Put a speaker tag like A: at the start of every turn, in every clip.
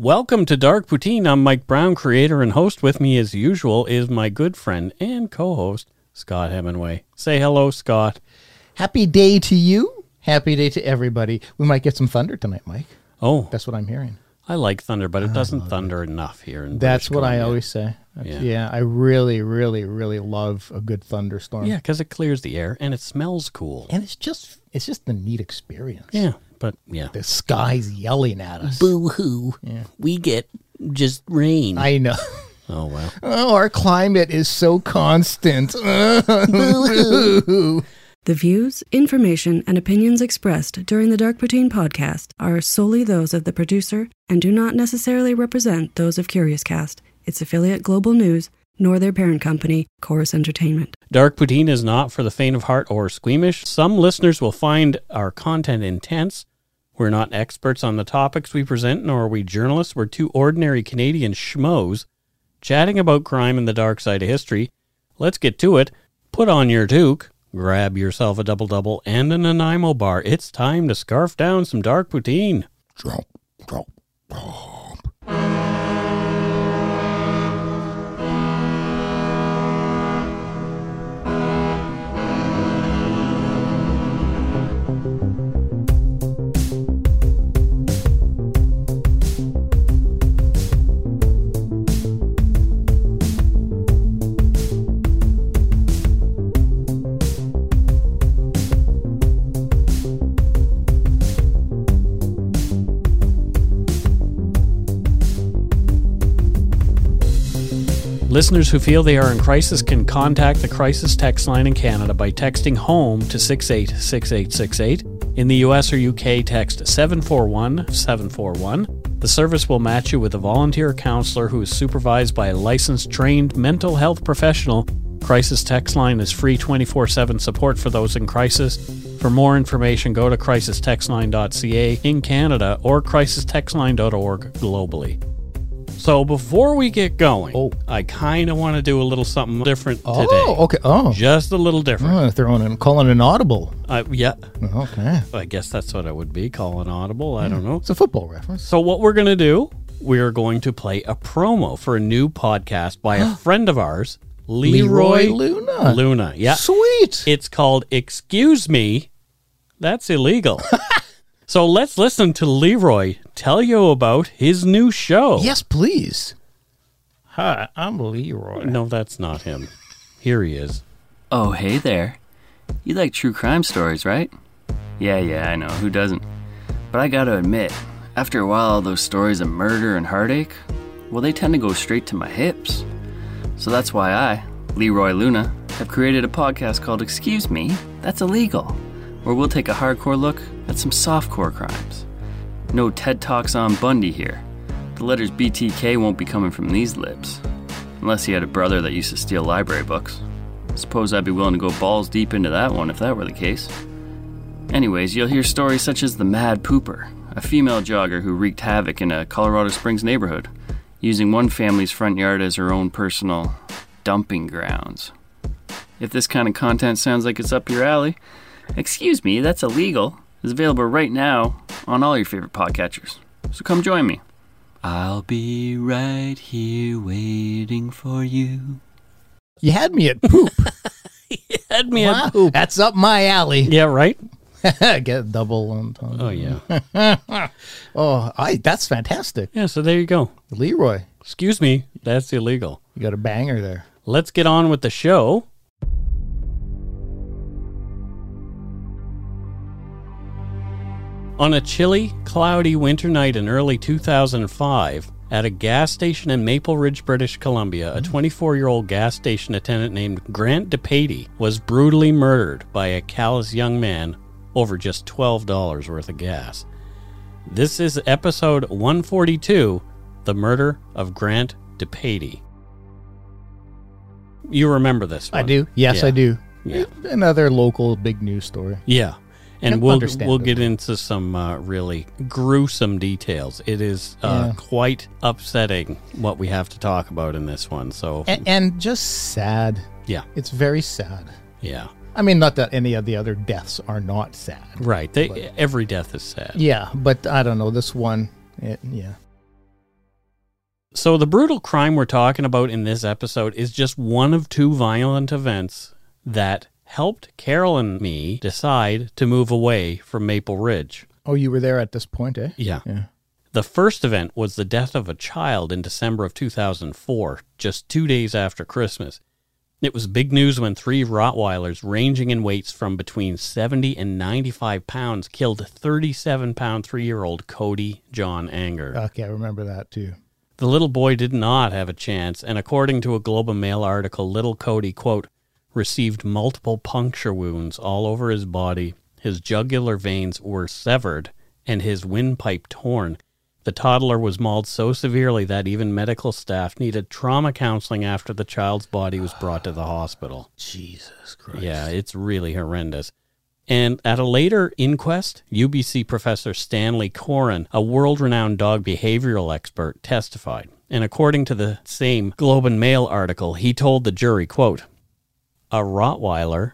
A: Welcome to Dark Poutine. I'm Mike Brown, creator and host. With me, as usual, is my good friend and co host, Scott Hemingway. Say hello, Scott.
B: Happy day to you. Happy day to everybody. We might get some thunder tonight, Mike.
A: Oh,
B: That's what I'm hearing.
A: I like thunder, but it doesn't thunder enough here. In
B: That's
A: British
B: what I always say.
A: Yeah.
B: Yeah. I really, really, really love a good thunderstorm.
A: Yeah, because it clears the air and it smells cool.
B: And it's just it's just a neat experience.
A: Yeah, but yeah.
B: The sky's yelling at us.
A: Boo hoo. We get just rain.
B: I know.
A: oh, well.
B: Oh, our climate is so constant. Boo-hoo.
C: The views, information, and opinions expressed during the Dark Poutine podcast are solely those of the producer and do not necessarily represent those of Curious Cast, its affiliate Global News, nor their parent company, Corus Entertainment.
A: Dark Poutine is not for the faint of heart or squeamish. Some listeners will find our content intense. We're not experts on the topics we present, nor are we journalists. We're two ordinary Canadian schmoes chatting about crime and the dark side of history. Let's get to it. Put on your toque, grab yourself a double double and an Nanaimo bar. It's time to scarf down some dark poutine. Listeners who feel they are in crisis can contact the crisis text line in Canada by texting HOME to 686868. In the US or UK, text 741 741. The service will match you with a volunteer counselor who is supervised by a licensed, trained mental health professional. Crisis text line is free 24 7 support for those in crisis. For more information, go to crisistextline.ca in Canada or crisistextline.org globally. So before we get going,
B: Oh.
A: I kind of want to do a little something different
B: oh,
A: today.
B: Oh, okay. Oh.
A: Just a little different.
B: Oh, throwing in calling an audible.
A: Uh, yeah,
B: Okay.
A: I guess that's what I would be calling audible. I don't know.
B: It's a football reference.
A: So what we're going to do, we're going to play a promo for a new podcast by a friend of ours, Leroy,
B: Leroy Luna.
A: Luna. Yeah.
B: Sweet.
A: It's called Excuse Me. That's illegal. so let's listen to Leroy tell you about his new show.
B: Yes, please. Hi, I'm Leroy.
A: No, that's not him. Here he is.
D: Oh, hey there. You like true crime stories, right? Yeah, yeah, I know. Who doesn't? But I gotta admit, after a while, all those stories of murder and heartache, well, they tend to go straight to my hips. So that's why I, Leroy Luna, have created a podcast called Excuse Me, That's Illegal, where we'll take a hardcore look at some softcore crimes. No TED Talks on Bundy here. The letters BTK won't be coming from these lips. Unless he had a brother that used to steal library books. Suppose I'd be willing to go balls deep into that one if that were the case. Anyways, you'll hear stories such as the Mad Pooper, a female jogger who wreaked havoc in a Colorado Springs neighborhood, using one family's front yard as her own personal dumping grounds. If this kind of content sounds like it's up your alley, excuse me, that's illegal, is available right now on all your favorite podcatchers. So come join me. I'll be right here waiting for you.
B: You had me at poop.
A: You had me at
B: poop. That's up my alley.
A: Yeah, right?
B: Get a double on top.
A: Oh, yeah.
B: Oh, I that's fantastic.
A: Yeah, so there you go.
B: Leroy,
A: Excuse me, that's illegal.
B: you got a banger there.
A: Let's get on with the show. On a chilly, cloudy winter night in early 2005, At a gas station in Maple Ridge, British Columbia, a hmm. 24 year old gas station attendant named Grant DePatie was brutally murdered by a callous young man over just $12 worth of gas. This is episode 142 The Murder of Grant DePatie. You remember this one?
B: I do. Yes,
A: Yeah.
B: I do.
A: Yeah.
B: Another local big news story.
A: Yeah. And
B: Yep,
A: we'll we'll get into some uh, really gruesome details. It is uh,
B: Yeah.
A: quite upsetting what we have to talk about in this one. So
B: And, and just sad.
A: yeah,
B: It's very sad.
A: yeah,
B: I mean, not that any of the other deaths are not sad.
A: right. They every death is sad.
B: Yeah, but I don't know. This one, it, yeah.
A: So the brutal crime we're talking about in this episode is just one of two violent events that helped Carol and me decide to move away from Maple Ridge.
B: Oh, you were there at this point, eh?
A: Yeah.
B: Yeah.
A: The first event was the death of a child in December of 2004, just two days after Christmas. It was big news when three Rottweilers, ranging in weights from between 70 and 95 pounds, killed 37 pound three year old Cody John Anger.
B: Okay, I remember that too.
A: The little boy did not have a chance, and according to a Globe and Mail article, little Cody, quote, received multiple puncture wounds all over his body. His jugular veins were severed and his windpipe torn. The toddler was mauled so severely that even medical staff needed trauma counseling after the child's body was brought to the hospital.
B: Jesus Christ.
A: Yeah, it's really horrendous. And at a later inquest, UBC professor Stanley Coren, a world renowned dog behavioral expert, testified. And according to the same Globe and Mail article, he told the jury, quote, A Rottweiler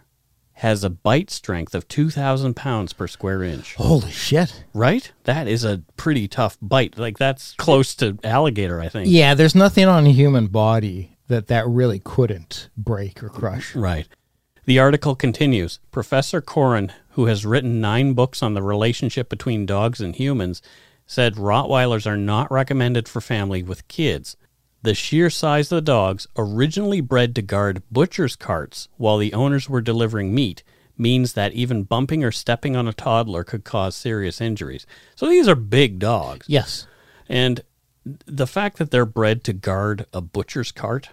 A: has a bite strength of 2,000 pounds per square inch.
B: Holy shit.
A: Right? That is a pretty tough bite. Like, that's close to alligator, I think.
B: Yeah, there's nothing on a human body that that really couldn't break or crush.
A: Right. The article continues Professor Coren, who has written nine books on the relationship between dogs and humans, said Rottweilers are not recommended for family with kids. The sheer size of the dogs, originally bred to guard butcher's carts while the owners were delivering meat, means that even bumping or stepping on a toddler could cause serious injuries. So these are big dogs.
B: Yes.
A: And the fact that they're bred to guard a butcher's cart,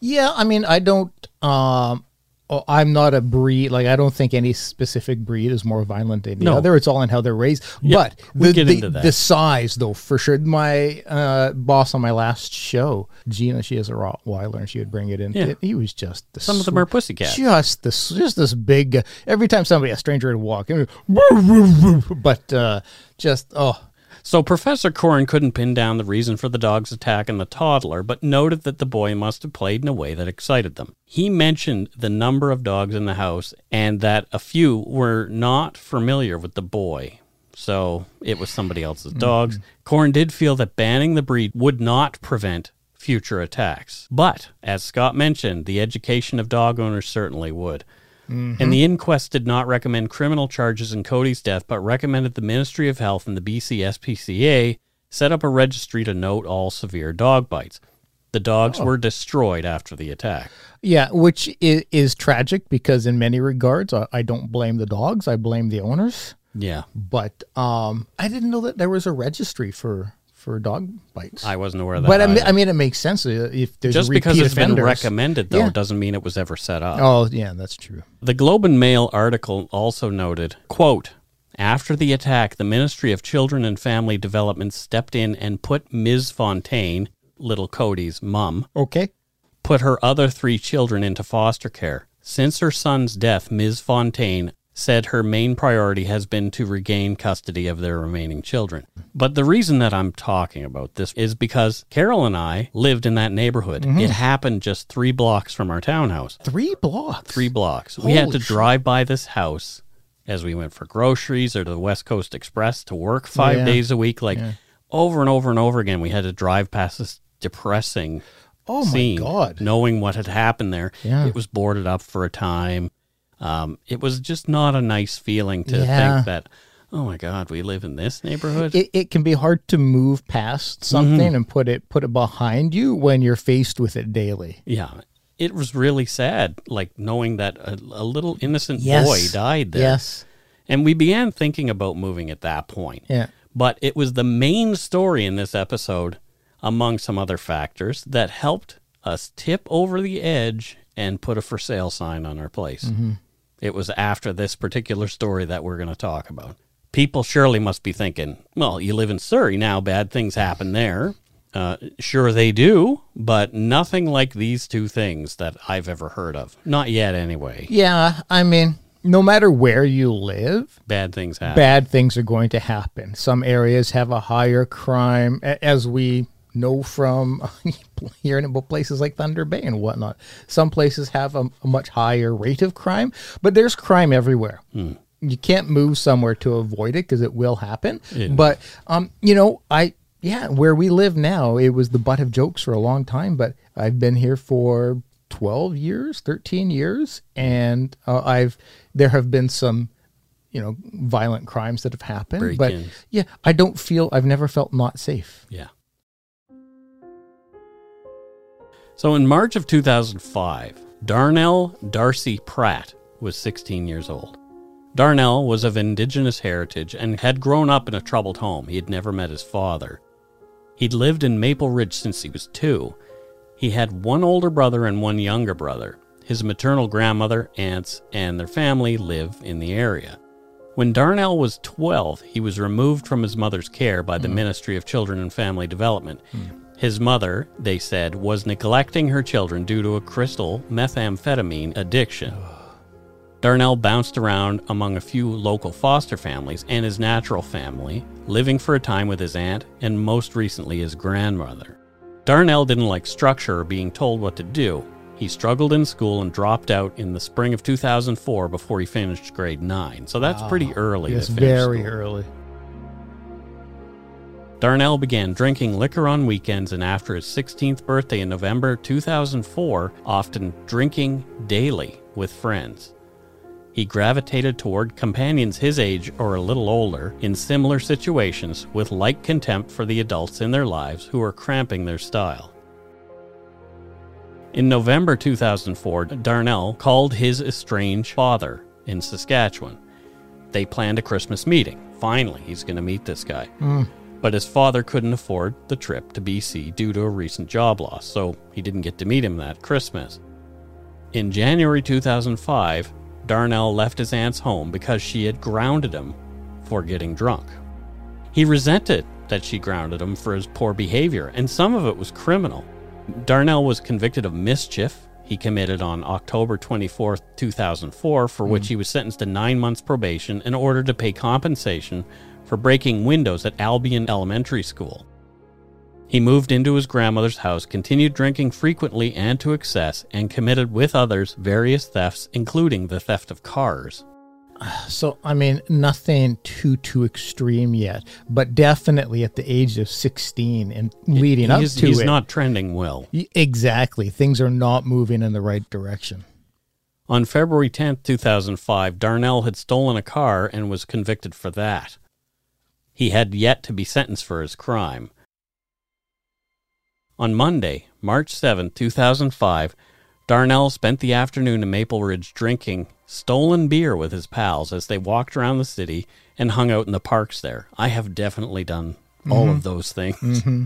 B: Yeah, I mean, I don't. Um, oh, I'm not a breed. Like, I don't think any specific breed is more violent than the
A: No.
B: other. It's all in how they're raised.
A: Yeah,
B: but the,
A: get
B: the,
A: into that.
B: the size, though, for sure. My uh, boss on my last show, Gina, she has a Rottweiler, and she would bring it in.
A: Yeah.
B: He was just the
A: some of them
B: sw-
A: are pussycats.
B: Just this, just this big. Uh, every time somebody, a stranger, would walk in, but uh, just oh,
A: So Professor Coren couldn't pin down the reason for the dog's attack on the toddler, but noted that the boy must have played in a way that excited them. He mentioned the number of dogs in the house and that a few were not familiar with the boy. So it was somebody else's mm-hmm. dogs. Coren did feel that banning the breed would not prevent future attacks. But, as Scott mentioned, the education of dog owners certainly would. And the inquest did not recommend criminal charges in Cody's death, but recommended the Ministry of Health and the BC SPCA set up a registry to note all severe dog bites. The dogs were destroyed after the attack.
B: Yeah, which is, is tragic because in many regards, I, I don't blame the dogs. I blame the owners.
A: Yeah,
B: But um, I didn't know that there was a registry for for dog bites.
A: I wasn't aware of that.
B: but I mean. I mean, it makes sense uh, if there's
A: just because it's
B: offenders.
A: been recommended, though,
B: Yeah.
A: doesn't mean it was ever set up.
B: Oh, yeah, that's true.
A: The Globe and Mail article also noted, quote, after the attack, the Ministry of Children and Family Development stepped in and put Ms. Fontaine, little Cody's mum,
B: Okay.
A: put her other three children into foster care. Since her son's death, Ms. Fontaine said her main priority has been to regain custody of their remaining children. But the reason that I'm talking about this is because Carol and I lived in that neighborhood. Mm-hmm. It happened just three blocks from our townhouse.
B: Three blocks.
A: Three blocks. we had to
B: shit.
A: drive by this house as we went for groceries or to the West Coast Express to work five
B: Yeah.
A: days a week. Like over and over and over again, we had to drive past this depressing
B: Oh my
A: scene,
B: God.
A: knowing what had happened there.
B: Yeah.
A: It was boarded up for a time. Um, it was just not a nice feeling to
B: Yeah.
A: think that, oh my God, we live in this neighborhood.
B: It, it can be hard to move past something
A: Mm-hmm.
B: and put it put it behind you when you're faced with it daily.
A: yeah. It was really sad, like knowing that a, a little innocent
B: Yes.
A: boy died there.
B: Yes.
A: And we began thinking about moving at that point.
B: Yeah.
A: But it was the main story in this episode among some other factors that helped us tip over the edge and put a for sale sign on our place. It was after this particular story that we're going to talk about. People surely must be thinking, well, you live in Surrey now, bad things happen there. Uh, sure, they do, but nothing like these two things that I've ever heard of. Not yet, anyway.
B: Yeah, I mean, no matter where you live,
A: Bad things happen.
B: bad things are going to happen. Some areas have a higher crime, as we know from hearing about places like Thunder Bay and whatnot. Some places have a, a much higher rate of crime, but there's crime everywhere. You can't move somewhere to avoid it because it will happen. But um, you know, I yeah, where we live now, it was the butt of jokes for a long time. But I've been here for twelve years, thirteen years, and uh, I've there have been some you know violent crimes that have happened but
A: Break-ins.
B: yeah i don't feel i've never felt not safe
A: Yeah. So in March of 2005, Darnell Darcy Pratt was 16 years old. Darnell was of indigenous heritage and had grown up in a troubled home. He had never met his father. He'd lived in Maple Ridge since he was two. He had one older brother and one younger brother. His maternal grandmother, aunts, and their family live in the area. When Darnell was 12, he was removed from his mother's care by the mm. Ministry of Children and Family Development. Mm. His mother, they said, was neglecting her children due to a crystal methamphetamine addiction. Darnell bounced around among a few local foster families and his natural family, living for a time with his aunt and most recently his grandmother. Darnell didn't like structure or being told what to do. He struggled in school and dropped out in the spring of 2004 before he finished grade 9. So that's pretty early.
B: yes very
A: school.
B: early
A: Darnell began drinking liquor on weekends and after his 16th birthday in November 2004, often drinking daily with friends. He gravitated toward companions his age or a little older in similar situations with like contempt for the adults in their lives who were cramping their style. In November 2004, Darnell called his estranged father in Saskatchewan. They planned a Christmas meeting. Finally, he's going to meet this guy. Hmm. But his father couldn't afford the trip to BC due to a recent job loss, so he didn't get to meet him that Christmas. In January 2005, Darnell left his aunt's home because she had grounded him for getting drunk. He resented that she grounded him for his poor behavior, and some of it was criminal. Darnell was convicted of mischief he committed on October 24, 2004, for which hmm. he was sentenced to nine months probation in order to pay compensation for breaking windows at Albion Elementary School. He moved into his grandmother's house, continued drinking frequently and to excess, and committed with others various thefts, including the theft of cars.
B: so i mean nothing too too extreme yet but definitely at the age of 16 and leading up
A: he's,
B: to
A: he's
B: it
A: not trending well.
B: Exactly things are not moving in the right direction
A: On February 10th, 2005, Darnell had stolen a car and was convicted for that. He had yet to be sentenced for his crime. On Monday, March 7th, 2005, Darnell spent the afternoon in Maple Ridge drinking stolen beer with his pals as they walked around the city and hung out in the parks there. I have definitely done all of mm-hmm. those things. Mm-hmm.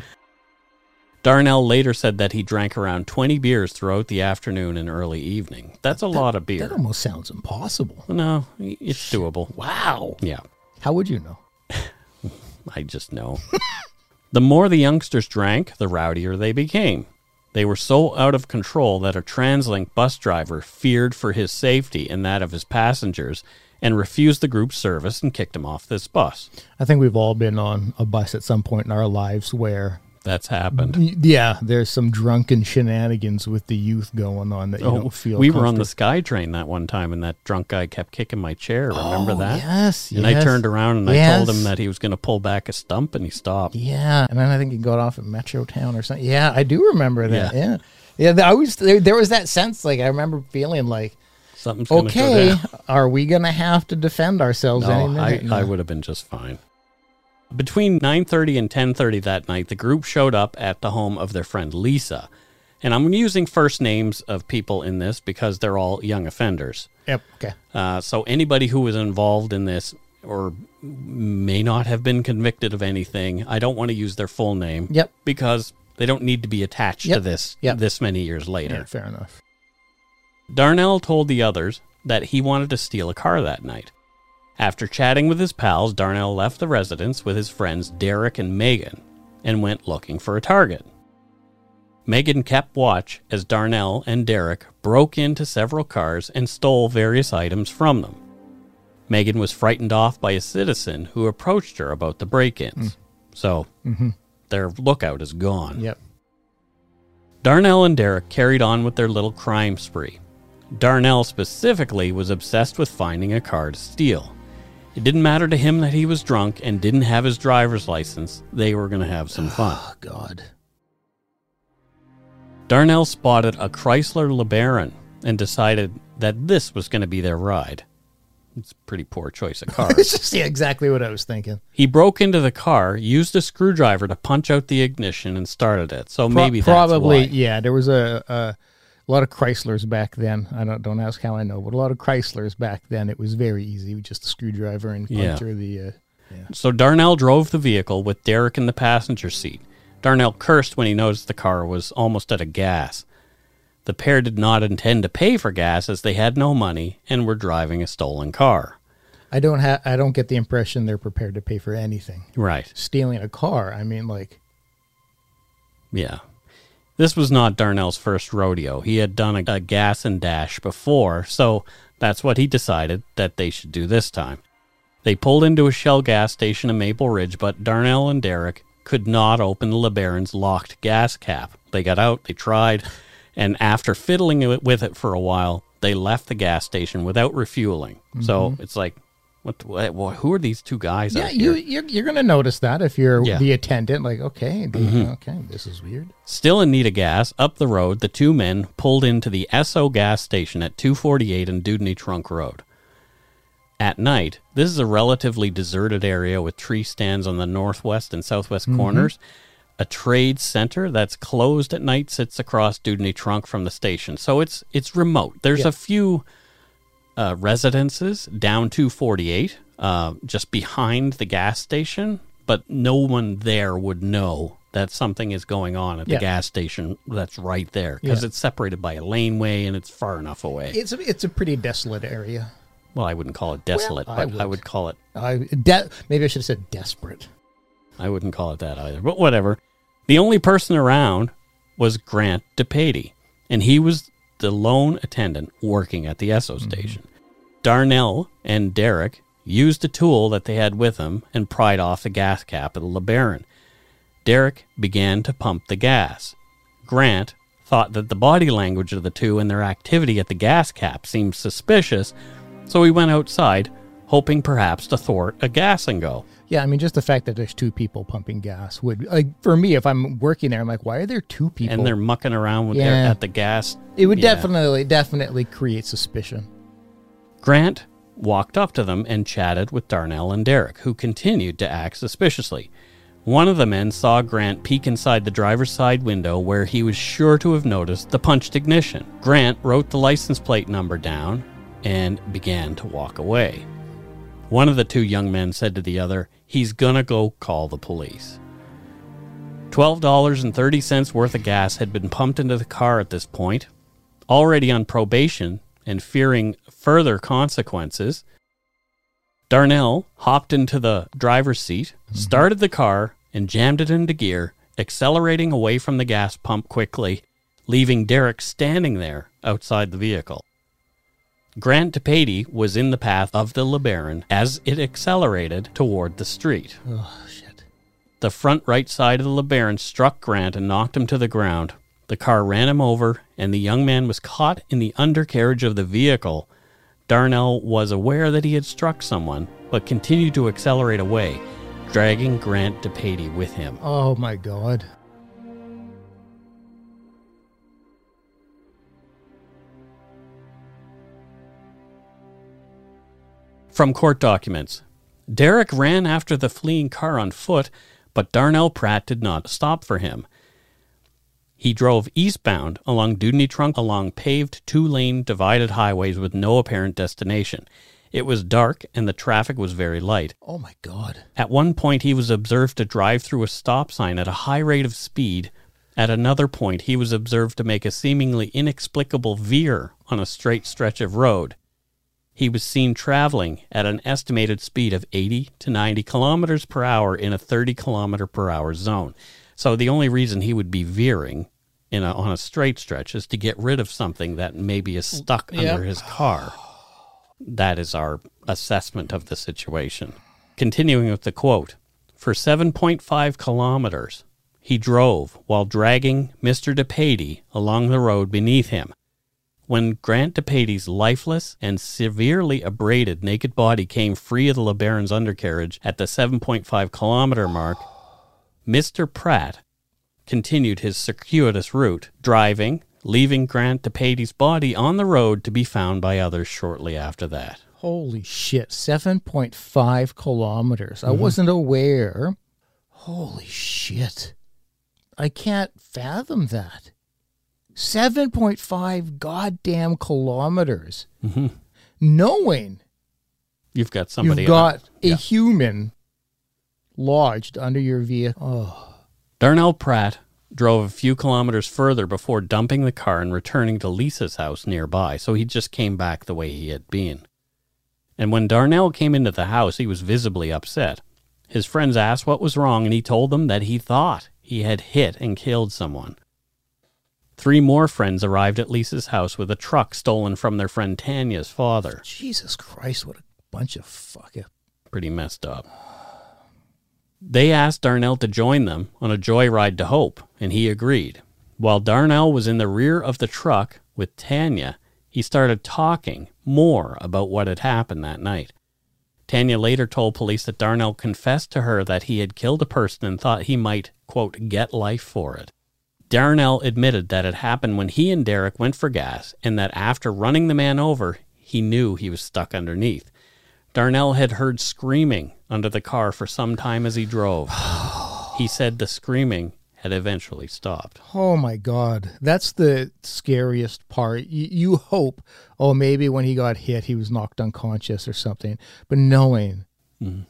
A: Darnell later said that he drank around 20 beers throughout the afternoon and early evening. That's a lot of beer.
B: that almost sounds impossible
A: No, it's doable.
B: wow
A: Yeah,
B: how would you know
A: I just know. the more the youngsters drank, the rowdier they became. They were so out of control that a TransLink bus driver feared for his safety and that of his passengers and refused the group's service and kicked him off this bus.
B: i think we've all been on a bus at some point in our lives where
A: That's happened.
B: yeah there's some drunken shenanigans with the youth going on that you
A: Oh,
B: don't feel
A: we were on the Sky Train that one time, and that drunk guy kept kicking my chair. Remember
B: Oh,
A: that?
B: yes
A: And I turned around and I told him that he was going to pull back a stump, and he stopped.
B: Yeah, and then I think he got off at Metro Town or something. Yeah, I do remember that.
A: Yeah.
B: Yeah, yeah. I was there, there was that sense like I remember feeling like,
A: Something's
B: okay, are we gonna have to defend ourselves any
A: No, I,
B: minute?
A: I would have been just fine. Between 9:30 and 10:30 that night, the group showed up at the home of their friend Lisa. And I'm using first names of people in this because they're all young offenders.
B: Yep. Okay.
A: Uh, so anybody who was involved in this or may not have been convicted of anything, I don't want to use their full name.
B: Yep.
A: Because They don't need to be attached to this
B: Yep.
A: this many years later.
B: Yeah, fair enough.
A: Darnell told the others that he wanted to steal a car that night. After chatting with his pals, Darnell left the residence with his friends Derek and Megan and went looking for a target. Megan kept watch as Darnell and Derek broke into several cars and stole various items from them. Megan was frightened off by a citizen who approached her about the break ins. Mm. So mm-hmm. their lookout is gone.
B: Yep.
A: Darnell and Derek carried on with their little crime spree. Darnell specifically was obsessed with finding a car to steal. It didn't matter to him that he was drunk and didn't have his driver's license. They were going to have some fun.
B: Oh God.
A: Darnell spotted a Chrysler LeBaron and decided that this was going to be their ride. It's a pretty poor choice of car.
B: It's just yeah, exactly what I was thinking.
A: he broke into the car, used a screwdriver to punch out the ignition, and started it. So
B: Pro-
A: maybe
B: probably yeah. There was a, a a lot of Chryslers back then. I don't don't ask how I know, but a lot of Chryslers back then. It was very easy with just a screwdriver and
A: Yeah.
B: the. Uh,
A: So Darnell drove the vehicle with Derek in the passenger seat. Darnell cursed when he noticed the car was almost out of gas. The pair did not intend to pay for gas as they had no money and were driving a stolen car.
B: I don't have. I don't get the impression they're prepared to pay for anything.
A: Right.
B: Stealing a car. I mean, like
A: Yeah. This was not Darnell's first rodeo. He had done a, a gas and dash before, so that's what he decided that they should do this time. They pulled into a Shell gas station in Maple Ridge, but Darnell and Derek could not open the LeBaron's locked gas cap. They got out, they tried, and after fiddling with it for a while, they left the gas station without refueling. So mm-hmm. it's like, what, what? Who are these two guys?
B: yeah, you you're, you're gonna notice that if you're
A: Yeah.
B: the attendant. Like okay, the- mm-hmm. okay, this is weird.
A: Still in need of gas, up the road, the two men pulled into the Esso gas station at 248 and Dewdney Trunk Road. At night, this is a relatively deserted area with tree stands on the northwest and southwest mm-hmm. corners. A trade center that's closed at night sits across Dudney Trunk from the station, so it's it's remote. There's
B: Yeah.
A: a few uh, residences down 248, uh, just behind the gas station, but no one there would know that something is going on at the
B: Yeah.
A: gas station that's right there because
B: Yeah.
A: it's separated by a laneway and it's far enough away.
B: It's a, it's a pretty desolate area.
A: well, I wouldn't call it desolate,
B: I
A: but I
B: would.
A: would call it
B: I de- maybe I should have said desperate.
A: I wouldn't call it that either, but whatever. The only person around was Grant DePatie, and he was the lone attendant working at the Esso station. Darnell and Derek used a tool that they had with them and pried off the gas cap of the LeBaron. Derek began to pump the gas. Grant thought that the body language of the two and their activity at the gas cap seemed suspicious, so he went outside, hoping perhaps to thwart a gas and go.
B: Yeah, I mean, just the fact that there's two people pumping gas would like for me. If I'm working there, I'm like, why are there two people?
A: and they're mucking around with their, at the gas.
B: it would
A: Yeah.
B: definitely definitely create suspicion.
A: Grant walked up to them and chatted with Darnell and Derek, who continued to act suspiciously. One of the men saw Grant peek inside the driver's side window where he was sure to have noticed the punched ignition. Grant wrote the license plate number down and began to walk away. One of the two young men said to the other, He's gonna go call the police. $12.30 worth of gas had been pumped into the car at this point. Already on probation and fearing further consequences, Darnell hopped into the driver's seat, mm-hmm. started the car, and jammed it into gear, accelerating away from the gas pump quickly, leaving Derek standing there outside the vehicle. Grant DePatie was in the path of the LeBaron as it accelerated toward the street.
B: Oh shit!
A: The front right side of the LeBaron struck Grant and knocked him to the ground. The car ran him over, and the young man was caught in the undercarriage of the vehicle. Darnell was aware that he had struck someone, but continued to accelerate away, dragging Grant DePatie with him.
B: Oh my god!
A: From court documents Derek ran after the fleeing car on foot, but Darnell Pratt did not stop for him. He drove eastbound along Dewdney Trunk along paved two lane divided highways with no apparent destination. It was dark and the traffic was very light.
B: Oh my god!
A: At one point, he was observed to drive through a stop sign at a high rate of speed At another point, he was observed to make a seemingly inexplicable veer on a straight stretch of road. He was seen traveling at an estimated speed of 80 to 90 kilometers per hour in a 30 kilometer per hour zone. So the only reason he would be veering in a, on a straight stretch is to get rid of something that maybe is stuck
B: Yep.
A: under his car. That is our assessment of the situation. Continuing with the quote For 7.5 kilometers, he drove while dragging Mr. DePatie along the road beneath him. When Grant DePatie's lifeless and severely abraded naked body came free of the LeBaron's undercarriage at the 7.5 kilometer mark, Mr. Pratt continued his circuitous route, driving, leaving Grant to DePatie's body on the road to be found by others shortly after that.
B: Holy shit, 7.5 kilometers. I mm-hmm. wasn't aware. Holy shit. I can't fathom that. 7.5 goddamn kilometers. Mm-hmm. Knowing
A: You've got somebody
B: you've
A: on-
B: got a
A: Yeah.
B: human lodged under your vehicle. Oh,
A: Darnell Pratt drove a few kilometers further before dumping the car and returning to Lisa's house nearby, so he just came back the way he had been. And when Darnell came into the house, he was visibly upset. His friends asked what was wrong, and he told them that he thought he had hit and killed someone. Three more friends arrived at Lisa's house with a truck stolen from their friend Tanya's father.
B: Jesus Christ, what a bunch of fuck it.
A: pretty messed up. They asked Darnell to join them on a joyride to Hope, and he agreed. While Darnell was in the rear of the truck with Tanya, he started talking more about what had happened that night. Tanya later told police that Darnell confessed to her that he had killed a person and thought he might, quote, get life for it. Darnell admitted that it happened when he and Derek went for gas and that after running the man over, he knew he was stuck underneath. Darnell had heard screaming under the car for some time as he drove. he said the screaming had eventually stopped.
B: Oh my God. That's the scariest part. You, you hope, oh, maybe when he got hit, he was knocked unconscious or something. But knowing mm-hmm.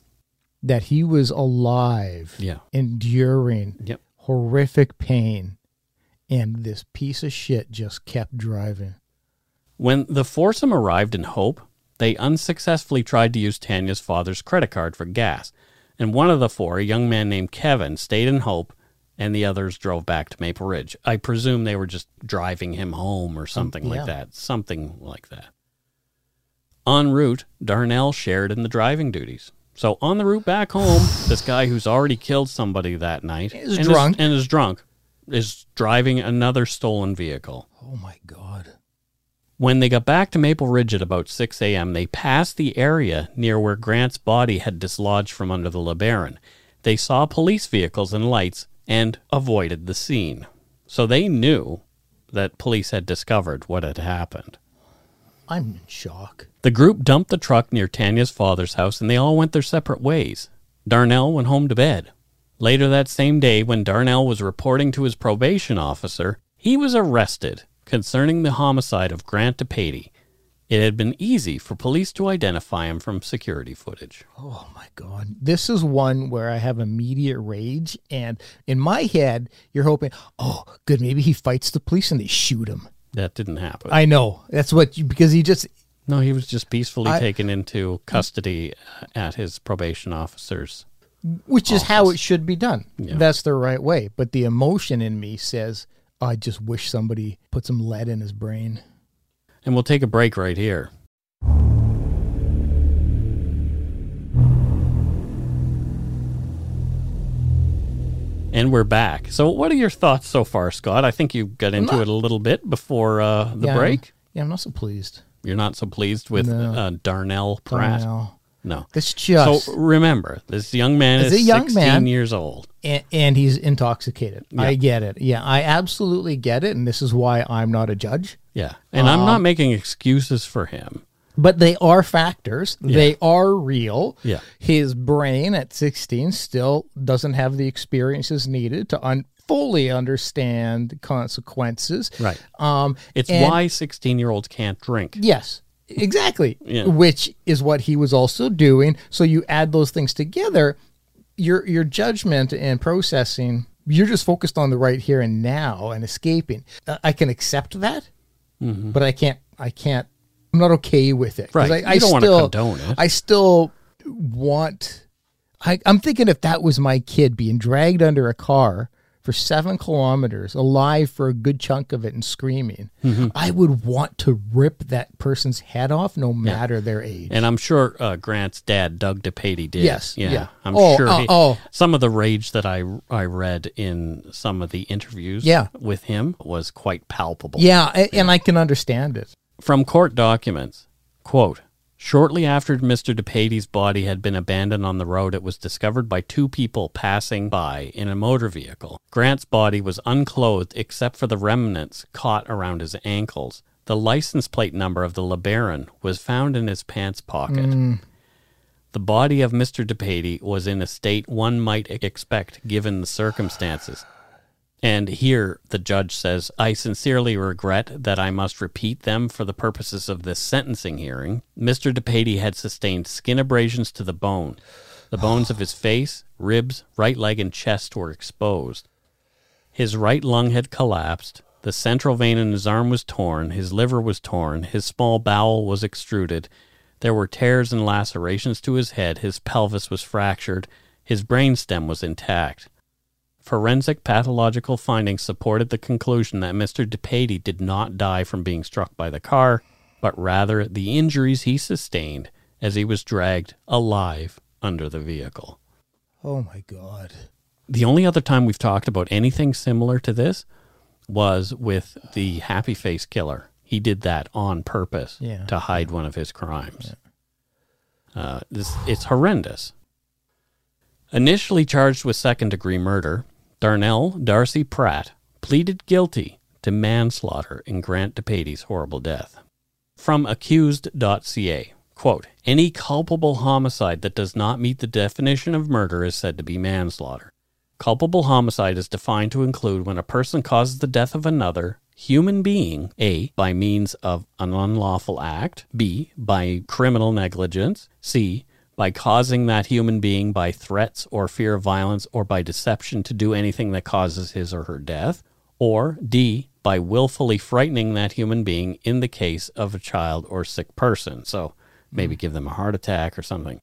B: that he was alive,
A: Yeah.
B: enduring
A: Yep.
B: horrific pain, and this piece of shit just kept driving.
A: When the foursome arrived in Hope, they unsuccessfully tried to use Tanya's father's credit card for gas, and one of the four, a young man named Kevin, stayed in Hope, and the others drove back to Maple Ridge. I presume they were just driving him home or mm, something
B: yeah.
A: like that. Something like that. En route, Darnell shared in the driving duties. So on the route back home, this guy who's already killed somebody that night
B: Is
A: and
B: drunk.
A: and is drunk is driving another stolen vehicle.
B: Oh my God.
A: When they got back to Maple Ridge at about 6 a.m., they passed the area near where Grant's body had dislodged from under the LeBaron. They saw police vehicles and lights and avoided the scene. So they knew that police had discovered what had happened.
B: I'm in shock.
A: The group dumped the truck near Tanya's father's house and they all went their separate ways. Darnell went home to bed. Later that same day, when Darnell was reporting to his probation officer, he was arrested concerning the homicide of Grant DePatie. It had been easy for police to identify him from security footage.
B: Oh my God. This is one where I have immediate rage. And in my head, you're hoping, oh, good, maybe he fights the police and they shoot him.
A: That didn't happen.
B: I know. That's what you, because he just,
A: no, he was just peacefully
B: I-
A: taken into custody uh, at his probation officer's.
B: which is how it should be done.
A: Yeah.
B: That's the right way. But the emotion in me says, I just wish somebody put some lead in his brain.
A: And we'll take a break right here. And we're back. So, what are your thoughts so far, Scott? I think you got into
B: not-
A: it a little bit before uh, the
B: Yeah.
A: break.
B: Yeah, I'm not so pleased.
A: You're not so pleased with
B: No.
A: uh, Darnell Pratt.
B: Darnell.
A: No.
B: This just,
A: So remember, this young man is
B: a young
A: 16
B: man-
A: years old.
B: and, and he's intoxicated.
A: Yeah.
B: I get it. Yeah, I absolutely get it. And this is why I'm not a judge.
A: Yeah. And I'm not
B: Um,
A: making excuses for him.
B: But they are factors. They are real.
A: Yeah.
B: His brain at 16 still doesn't have the experiences needed to un- fully understand consequences.
A: Right.
B: Um,
A: It's
B: and-
A: why 16 year olds can't drink.
B: Yes, exactly.
A: Yeah.
B: Which is what he was also doing. So you add those things together, your your judgment and processing you're just focused on the right here and now and escaping. Uh, I can accept that, but I can't. I can't. I'm not okay with it.
A: Right.
B: I, I
A: don't wanna condone it.
B: I still want. I, I'm thinking if that was my kid being dragged under a car for seven kilometers, alive for a good chunk of it, and screaming,
A: Mm-hmm.
B: I would want to rip that person's head off, no matter their age.
A: And I'm sure uh, Grant's dad, Doug DePatie, did.
B: Yes,
A: Yeah.
B: yeah.
A: I'm
B: Oh,
A: sure.
B: uh,
A: he-
B: oh.
A: Some of the rage that I I read in some of the interviews
B: Yeah.
A: with him was quite palpable.
B: Yeah, a- and I can understand it.
A: From court documents, quote, Shortly after Mr. DePatie's body had been abandoned on the road, it was discovered by two people passing by in a motor vehicle. Grant's body was unclothed except for the remnants caught around his ankles. The license plate number of the LeBaron was found in his pants pocket. Hmm. The body of Mr. DePatie was in a state one might expect given the circumstances. And here the judge says, I sincerely regret that I must repeat them for the purposes of this sentencing hearing. Mr. DePatie had sustained skin abrasions to the bone. The bones of his face, ribs, right leg, and chest were exposed. His right lung had collapsed. The central vein in his arm was torn. His liver was torn. His small bowel was extruded. There were tears and lacerations to his head. His pelvis was fractured. His brainstem was intact. Forensic pathological findings supported the conclusion that Mr. DePatie did not die from being struck by the car, but rather the injuries he sustained as he was dragged alive under the vehicle.
B: Oh my god.
A: The only other time we've talked about anything similar to this was with the Happy Face killer. He did that on purpose
B: Yeah.
A: to hide one of his crimes. Uh, this it's horrendous. Initially charged with second degree murder, Darnell Darcy Pratt pleaded guilty to manslaughter in Grant DePatie's horrible death. From accused.ca, quote, any culpable homicide that does not meet the definition of murder is said to be manslaughter. Culpable homicide is defined to include when a person causes the death of another human being, A, by means of an unlawful act, B, by criminal negligence, C, by causing that human being by threats or fear of violence or by deception to do anything that causes his or her death, or D, by willfully frightening that human being in the case of a child or sick person. So maybe hmm. give them a heart attack or something.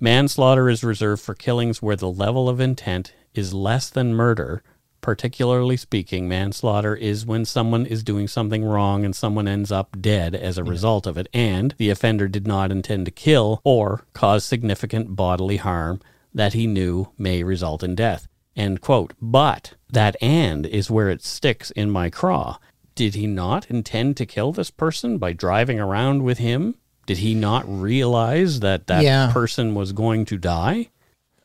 A: Manslaughter is reserved for killings where the level of intent is less than murder. Particularly speaking, manslaughter is when someone is doing something wrong and someone ends up dead as a result of it, and the offender did not intend to kill or cause significant bodily harm that he knew may result in death. End quote. But that and is where it sticks in my craw. Did he not intend to kill this person by driving around with him? Did he not realize that that
B: Yeah.
A: person was going to die?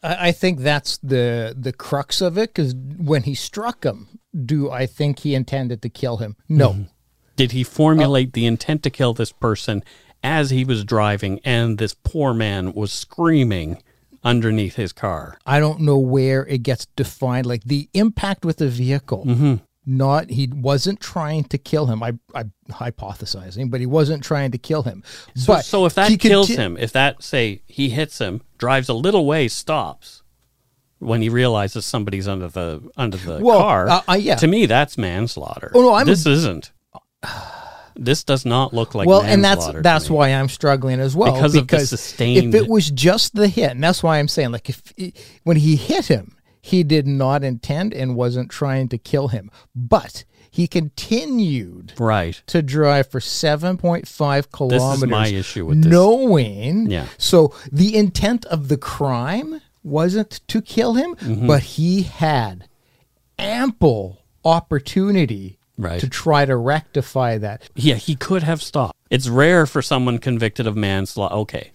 B: I, I think that's the the crux of it because when he struck him, do I think he intended to kill him? No.
A: Did he formulate the intent to kill this person as he was driving and this poor man was screaming underneath his car?
B: I don't know where it gets defined. Like the impact with the vehicle.
A: Mm-hmm.
B: Not he wasn't trying to kill him. I I'm hypothesizing, but he wasn't trying to kill him.
A: So,
B: but
A: so if that kills
B: conti-
A: him, if that say he hits him, drives a little way, stops when he realizes somebody's under the under the
B: Well,
A: car,
B: uh, uh, yeah.
A: to me that's manslaughter.
B: Oh, no, I'm-
A: this isn't. This does not look like
B: well, and that's that's why I'm struggling as well
A: Because of the sustained-
B: If it was just the hit, and that's why I'm saying, like, if when he hit him, he did not intend and wasn't trying to kill him, but he continued
A: right.
B: to drive for 7.5 kilometers.
A: This is my issue with this.
B: Knowing,
A: Yeah.
B: So the intent of the crime wasn't to kill him,
A: Mm-hmm.
B: but he had ample opportunity
A: Right.
B: to try to rectify that.
A: Yeah, he could have stopped. It's rare for someone convicted of manslaughter. Okay.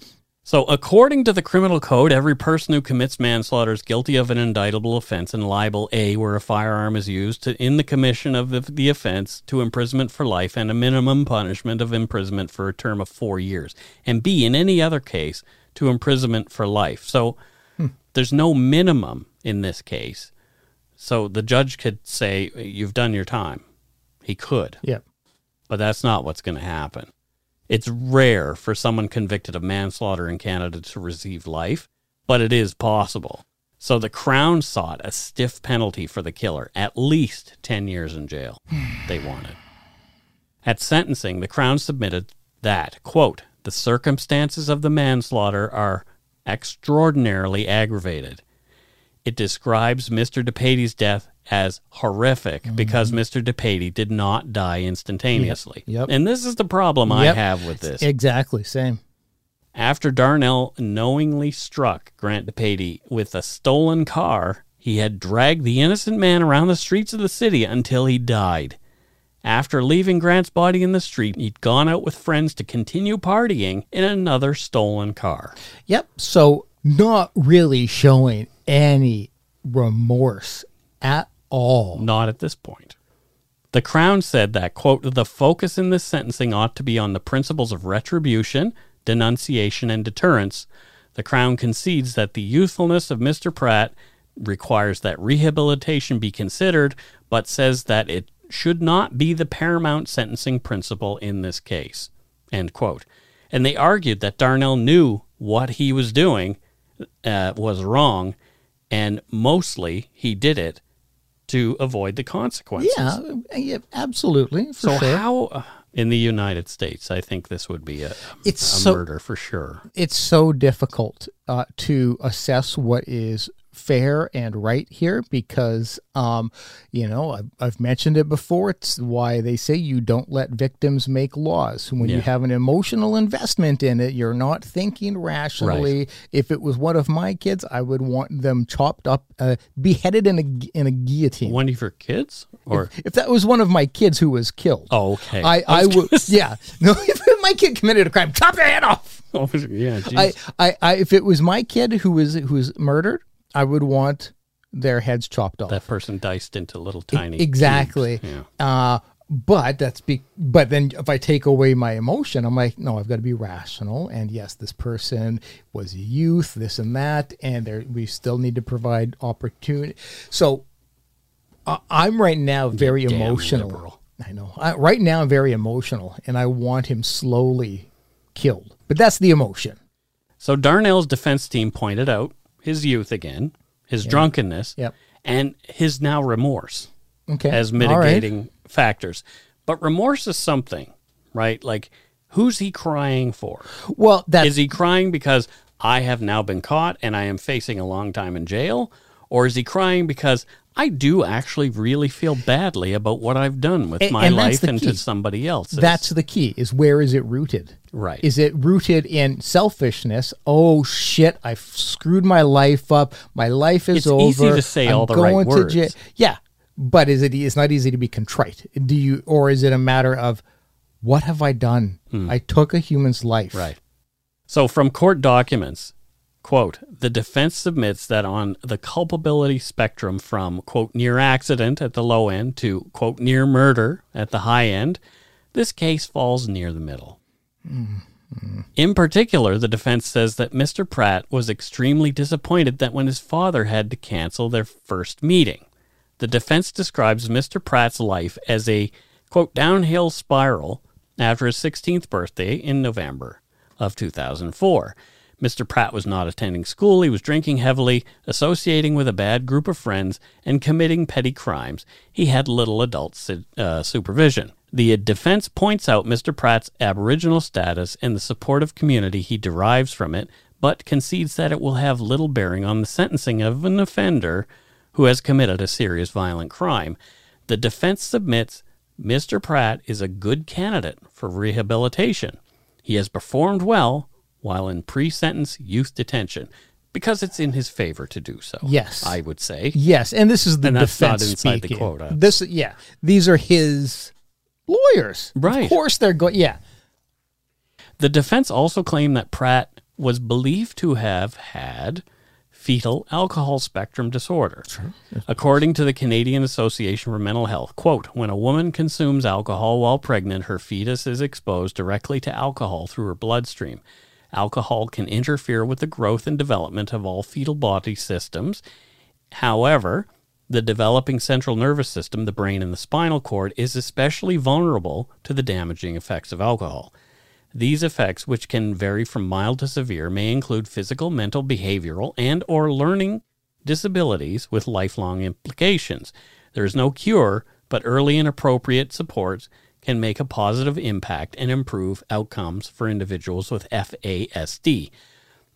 A: So, according to the criminal code, every person who commits manslaughter is guilty of an indictable offense and liable A, where a firearm is used to, in the commission of the, the offense, to imprisonment for life and a minimum punishment of imprisonment for a term of four years, and B, in any other case, to imprisonment for life. So, hmm. there's no minimum in this case. So, the judge could say, You've done your time. He could
B: Yeah.
A: but that's not what's going to happen. It's rare for someone convicted of manslaughter in Canada to receive life, but it is possible. So the Crown sought a stiff penalty for the killer, at least 10 years in jail. they wanted. At sentencing, the Crown submitted that, quote, the circumstances of the manslaughter are extraordinarily aggravated. It describes Mr. DePatie's death as horrific because Mr. DePatie did not die instantaneously.
B: Mm-hmm. Yep.
A: And this is the problem I have with this.
B: Exactly. Same.
A: After Darnell knowingly struck Grant DePatie with a stolen car, he had dragged the innocent man around the streets of the city until he died. After leaving Grant's body in the street, he'd gone out with friends to continue partying in another stolen car.
B: Yep. So not really showing any remorse at all.
A: Not at this point. The Crown said that, quote, the focus in this sentencing ought to be on the principles of retribution, denunciation, and deterrence. The Crown concedes that the youthfulness of Mr. Pratt requires that rehabilitation be considered, but says that it should not be the paramount sentencing principle in this case. End quote. And they argued that Darnell knew what he was doing uh, was wrong, and mostly he did it to avoid the consequences.
B: Yeah, yeah, absolutely. For
A: So
B: sure.
A: how uh, in the United States, I think this would be a,
B: It's
A: a
B: so-
A: murder for sure.
B: it's so difficult uh, to assess what is fair and right here because um you know I've, I've mentioned it before it's why they say you don't let victims make laws. When you have an emotional investment in it you're not thinking rationally. If it was one of my kids i would want them chopped up uh, beheaded in a in a guillotine.
A: One of your kids, or
B: if that was one of my kids who was killed.
A: Oh, okay,
B: I, I,
A: was
B: would yeah. no if my kid committed a crime chop their head off.
A: Oh, yeah,
B: I. I, I, if it was my kid who was who was murdered, I would want their heads chopped off.
A: that person diced into little tiny.
B: exactly.
A: cubes.
B: Uh, but that's be. But then if I take away my emotion, I'm like, no, I've got to be rational. And yes, this person was youth, this and that, and there we still need to provide opportunity. So uh, I'm right now very
A: damn
B: emotional.
A: liberal.
B: I know. I, right now I'm very emotional, and I want him slowly killed. But that's the emotion.
A: So Darnell's defense team pointed out his youth again, his drunkenness,
B: Yep.
A: and his now remorse
B: Okay.
A: as
B: All right.
A: mitigating factors. But remorse is something, right? Like, who's he crying for?
B: Well, that's
A: Is he crying because I have now been caught and I am facing a long time in jail? Or is he crying because I do actually really feel badly about what I've done with
B: A-
A: my
B: and
A: life and
B: key.
A: to somebody else.
B: That's the key is where is it rooted?
A: Right.
B: Is it rooted in selfishness? Oh shit, I've screwed my life up. My life is
A: It's
B: over.
A: easy to say all the right
B: going to ja-
A: words.
B: Yeah. But is it it's not easy to be contrite. Do you or is it a matter of what have I done? I took a human's life.
A: Hmm. Right. So, from court documents, quote, the defense submits that on the culpability spectrum from, quote, near accident at the low end to, quote, near murder at the high end, this case falls near the middle. Mm-hmm. In particular, the defense says that Mr. Pratt was extremely disappointed that when his father had to cancel their first meeting. The defense describes Mr. Pratt's life as a, quote, downhill spiral after his 16th birthday in November of 2004. Mr. Pratt was not attending school, he was drinking heavily, associating with a bad group of friends, and committing petty crimes. He had little adult uh, supervision. The defense points out Mr. Pratt's Aboriginal status and the supportive community he derives from it, but concedes that it will have little bearing on the sentencing of an offender who has committed a serious violent crime. The defense submits Mr. Pratt is a good candidate for rehabilitation. He has performed well while in pre sentence youth detention because it's in his favor to do so.
B: Yes.
A: I would say.
B: Yes, and this is the
A: And
B: defense
A: inside the
B: speaking.
A: quota.
B: This yeah, these are his lawyers.
A: Right.
B: Of course they're going yeah.
A: The defense also claimed that Pratt was believed to have had fetal alcohol spectrum disorder. According to the Canadian Association for Mental Health, quote, when a woman consumes alcohol while pregnant, her fetus is exposed directly to alcohol through her bloodstream. Alcohol can interfere with the growth and development of all fetal body systems. However, the developing central nervous system, the brain and the spinal cord, is especially vulnerable to the damaging effects of alcohol. These effects, which can vary from mild to severe, may include physical, mental, behavioral, and or learning disabilities with lifelong implications. There is no cure, but early and appropriate supports can make a positive impact and improve outcomes for individuals with FASD.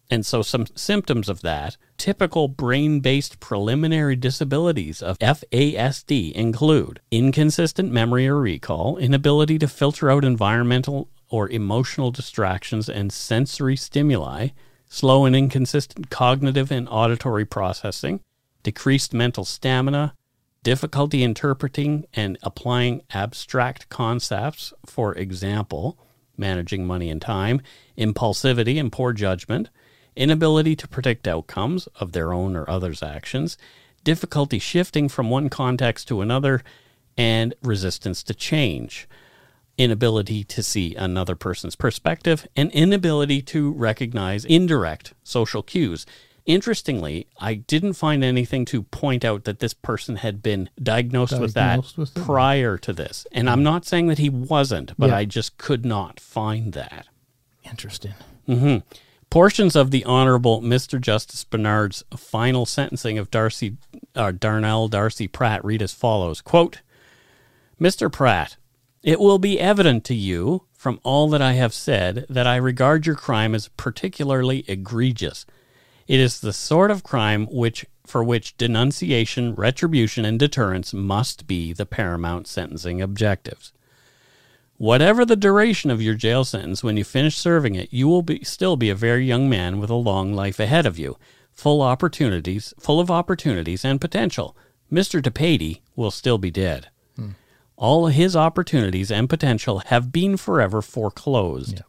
A: And so, some symptoms of that typical brain based preliminary disabilities of FASD include inconsistent memory or recall, inability to filter out environmental or emotional distractions and sensory stimuli, slow and inconsistent cognitive and auditory processing, decreased mental stamina, difficulty interpreting and applying abstract concepts, for example, managing money and time, impulsivity and poor judgment, inability to predict outcomes of their own or others' actions, difficulty shifting from one context to another, and resistance to change, inability to see another person's perspective, and inability to recognize indirect social cues. Interestingly, I didn't find anything to point out that this person had been diagnosed, with that
B: with
A: prior to this. And I'm not saying that he wasn't, but
B: Yeah.
A: I just could not find that.
B: Interesting. Mm-hmm.
A: Portions of the Honorable Mr. Justice Bernard's final sentencing of Darcy, uh, Darnell Darcy Pratt read as follows quote, Mr. Pratt, it will be evident to you from all that I have said that I regard your crime as particularly egregious. It is the sort of crime which for which denunciation, retribution, and deterrence must be the paramount sentencing objectives. Whatever the duration of your jail sentence, when you finish serving it, you will be, still be a very young man with a long life ahead of you, full opportunities, full of opportunities and potential. Mr. DePatie will still be dead. Hmm. All his opportunities and potential have been forever foreclosed.
B: Yep.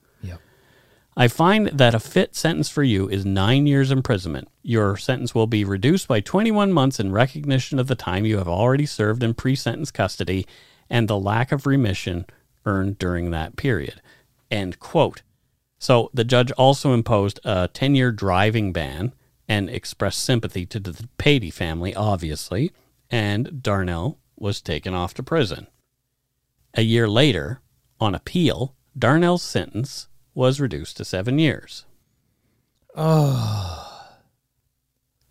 A: I find that a fit sentence for you is nine years imprisonment. Your sentence will be reduced by 21 months in recognition of the time you have already served in pre sentence custody and the lack of remission earned during that period. End quote. So the judge also imposed a 10 year driving ban and expressed sympathy to the Patey family, obviously, and Darnell was taken off to prison. A year later, on appeal, Darnell's sentence was reduced to seven years. Ah.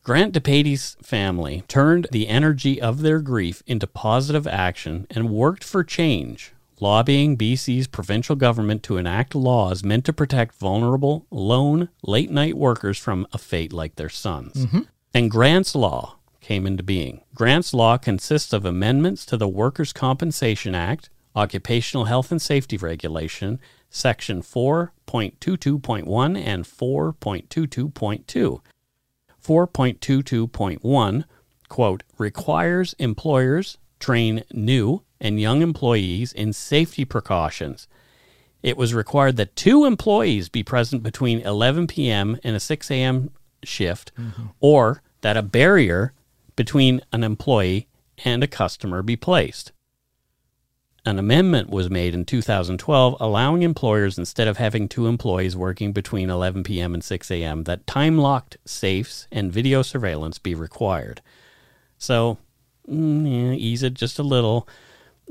A: Grant DePatie's family turned the energy of their grief into positive action and worked for change, lobbying BC's provincial government to enact laws meant to protect vulnerable, lone, late night workers from a fate like their sons. Mm-hmm. And Grant's Law came into being. Grant's Law consists of amendments to the Workers' Compensation Act, Occupational Health and Safety Regulation, Section 4.22.1 and 4.22.2. 4.22.1, quote, requires employers train new and young employees in safety precautions. It was required that two employees be present between 11 p.m. and a 6 a.m. shift, mm-hmm. or that a barrier between an employee and a customer be placed. An amendment was made in 2012 allowing employers, instead of having two employees working between 11 p.m. and 6 a.m., that time locked safes and video surveillance be required. So, mm, yeah, ease it just a little.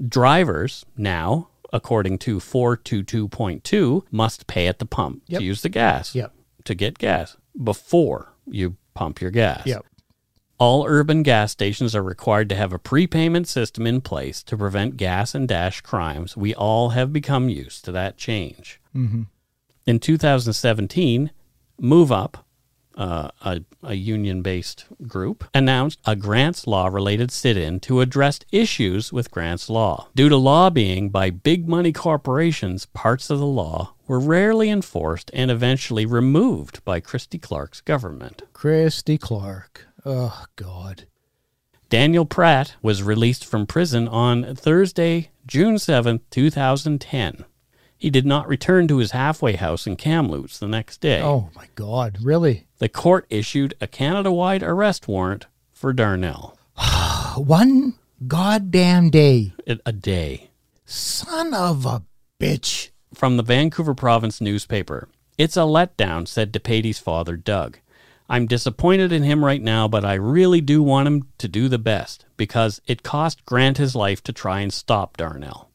A: Drivers now, according to 422.2, must pay at the pump
B: Yep.
A: to use the gas,
B: Yep.
A: to get gas before you pump your gas.
B: Yep.
A: All urban gas stations are required to have a prepayment system in place to prevent gas and dash crimes. We all have become used to that change. In 2017, Move Up, uh, a, a union based group, announced a grants law related sit in to address issues with grants law. Due to lobbying by big money corporations, parts of the law were rarely enforced and eventually removed by Christy Clark's government.
B: Christy Clark. Oh God.
A: Daniel Pratt was released from prison on Thursday, June 7th, 2010. He did not return to his halfway house in Kamloops the next day.
B: Oh my God. Really?
A: The court issued a Canada wide arrest warrant for Darnell.
B: One goddamn day.
A: A- A day.
B: Son of a bitch.
A: From the Vancouver Province newspaper. It's a letdown, said DePatie's father, Doug. I'm disappointed in him right now, but I really do want him to do the best because it cost Grant his life to try and stop Darnell.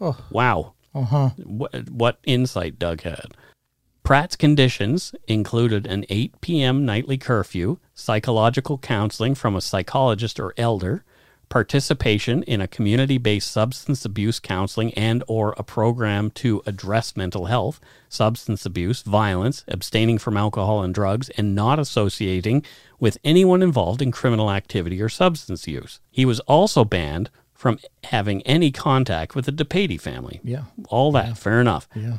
B: Oh.
A: Wow.
B: Uh huh.
A: What, what insight Doug had. Pratt's conditions included an 8 p.m. nightly curfew, psychological counseling from a psychologist or elder, participation in a community-based substance abuse counseling and or a program to address mental health, substance abuse, violence, abstaining from alcohol and drugs and not associating with anyone involved in criminal activity or substance use. He was also banned from having any contact with the DePatie family.
B: Yeah.
A: All that, fair enough.
B: Yeah.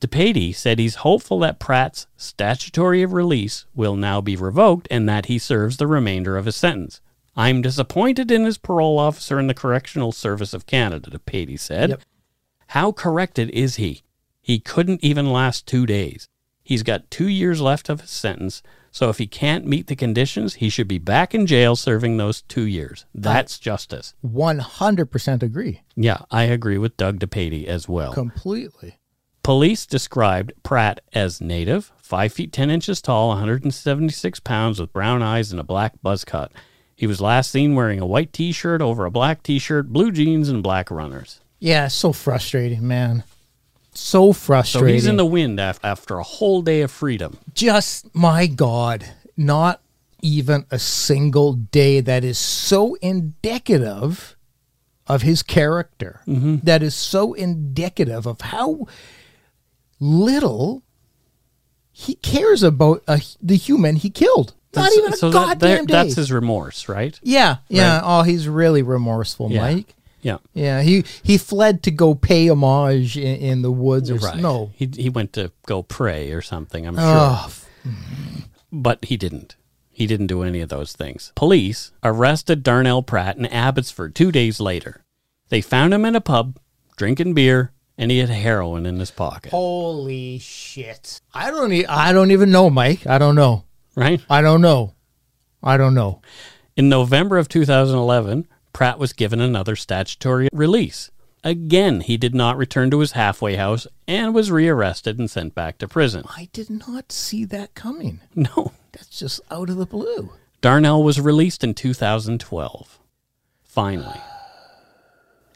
A: DePatie said he's hopeful that Pratt's statutory release will now be revoked and that he serves the remainder of his sentence. I'm disappointed in his parole officer in the Correctional Service of Canada, DePatie said.
B: Yep.
A: How corrected is he? He couldn't even last two days. He's got two years left of his sentence, so if he can't meet the conditions, he should be back in jail serving those two years. That's justice.
B: 100% agree.
A: Yeah, I agree with Doug DePatie as well.
B: Completely.
A: Police described Pratt as native, 5 feet 10 inches tall, 176 pounds, with brown eyes and a black buzz cut. He was last seen wearing a white t shirt over a black t shirt, blue jeans, and black runners.
B: Yeah, so frustrating, man. So frustrating.
A: So he's in the wind af- after a whole day of freedom.
B: just my god not even a single day that is so indicative of his character that is so indicative of how little he cares about uh, the human he killed not
A: That's-
B: even a
A: so that-
B: goddamn
A: there-
B: day
A: That's his remorse, right?
B: yeah yeah
A: Right.
B: oh he's really remorseful
A: Yeah.
B: mike
A: Yeah.
B: yeah he he fled to go pay homage in, in the woods or
A: Right.
B: no
A: He, he went to go pray or something, I'm sure.
B: oh
A: But he didn't. He didn't do any of those things. Police arrested Darnell Pratt in Abbotsford two days later. They found him in a pub, drinking beer, and he had heroin in his pocket.
B: Holy shit! I don't. E- I don't even know, Mike. I don't know.
A: Right?
B: I don't know. I don't know.
A: In November of 2011, Pratt was given another statutory release. Again, he did not return to his halfway house and was rearrested and sent back to prison.
B: I did not see that coming.
A: No.
B: That's just out of the blue.
A: Darnell was released in 2012. Finally.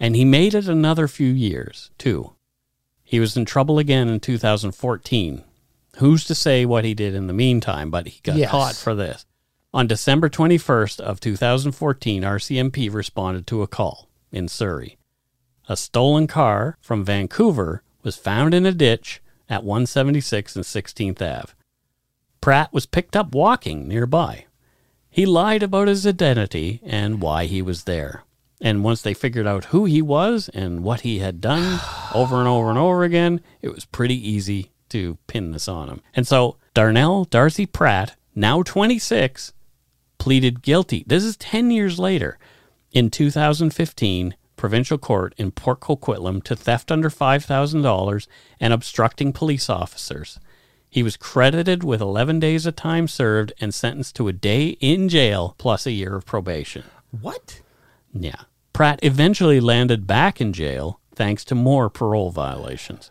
A: And he made it another few years, too. He was in trouble again in 2014. Who's to say what he did in the meantime, but he got
B: Yes.
A: caught for this. On December 21st of 2014, RCMP responded to a call in Surrey. A stolen car from Vancouver was found in a ditch at 176 and 16th Ave. Pratt was picked up walking nearby. He lied about his identity and why he was there. And once they figured out who he was and what he had done over and over and over again, it was pretty easy to pin this on him. And so Darnell Darcy Pratt, now 26, pleaded guilty. This is 10 years later. In 2015, provincial court in Port Coquitlam to theft under $5,000 and obstructing police officers. He was credited with 11 days of time served and sentenced to a day in jail plus a year of probation.
B: What?
A: Yeah. Pratt eventually landed back in jail thanks to more parole violations.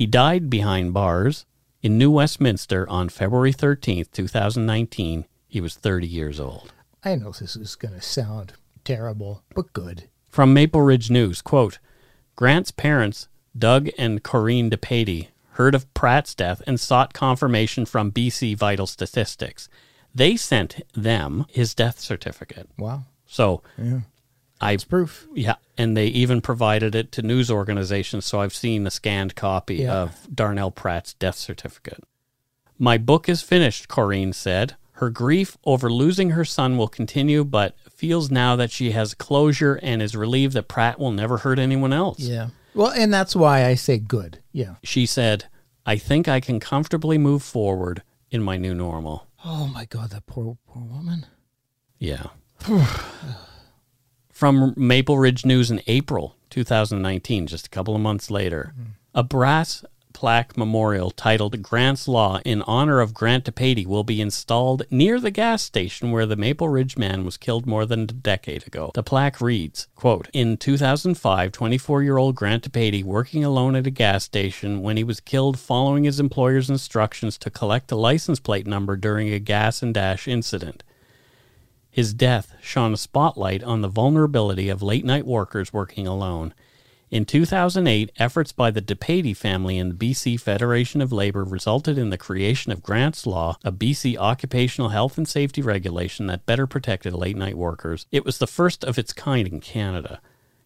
A: He died behind bars in New Westminster on February 13th, 2019. He was 30 years old.
B: I know this is going to sound terrible, but good.
A: From Maple Ridge News, quote, Grant's parents, Doug and Corrine DePatie, heard of Pratt's death and sought confirmation from BC Vital Statistics. They sent them his death certificate.
B: Wow.
A: So I
B: It's proof.
A: yeah, and they even provided it to news organizations, so I've seen a scanned copy
B: Yeah.
A: of Darnell Pratt's death certificate. My book is finished, Corrine said. Her grief over losing her son will continue, but feels now that she has closure and is relieved that Pratt will never hurt anyone else.
B: Yeah. Well, and that's why I say good. Yeah.
A: She said, I think I can comfortably move forward in my new normal.
B: Oh my God, that poor poor woman.
A: Yeah. From Maple Ridge News in April 2019, just a couple of months later, a brass plaque memorial titled Grant's Law in honor of Grant DePatie will be installed near the gas station where the Maple Ridge man was killed more than a decade ago. The plaque reads, quote, In 2005, 24-year-old Grant DePatie, working alone at a gas station when he was killed following his employer's instructions to collect a license plate number during a gas and dash incident. His death shone a spotlight on the vulnerability of late night workers working alone. In 2008, efforts by the DePatie family and the BC Federation of Labor resulted in the creation of Grant's Law, a BC occupational health and safety regulation that better protected late night workers. It was the first of its kind in Canada.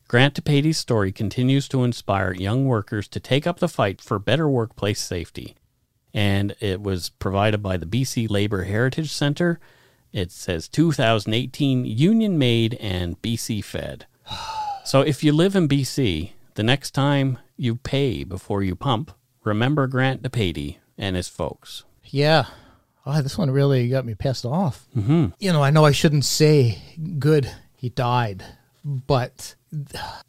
A: Grant DePatie's story continues to inspire young workers to take up the fight for better workplace safety. And it was provided by the BC Labor Heritage Centre. It says 2018 Union Made and BC Fed. So if you live in BC, the next time you pay before you pump, remember Grant DePatie and his folks.
B: Yeah. Oh, this one really got me pissed off. Mm-hmm. You know, I know I shouldn't say good he died, but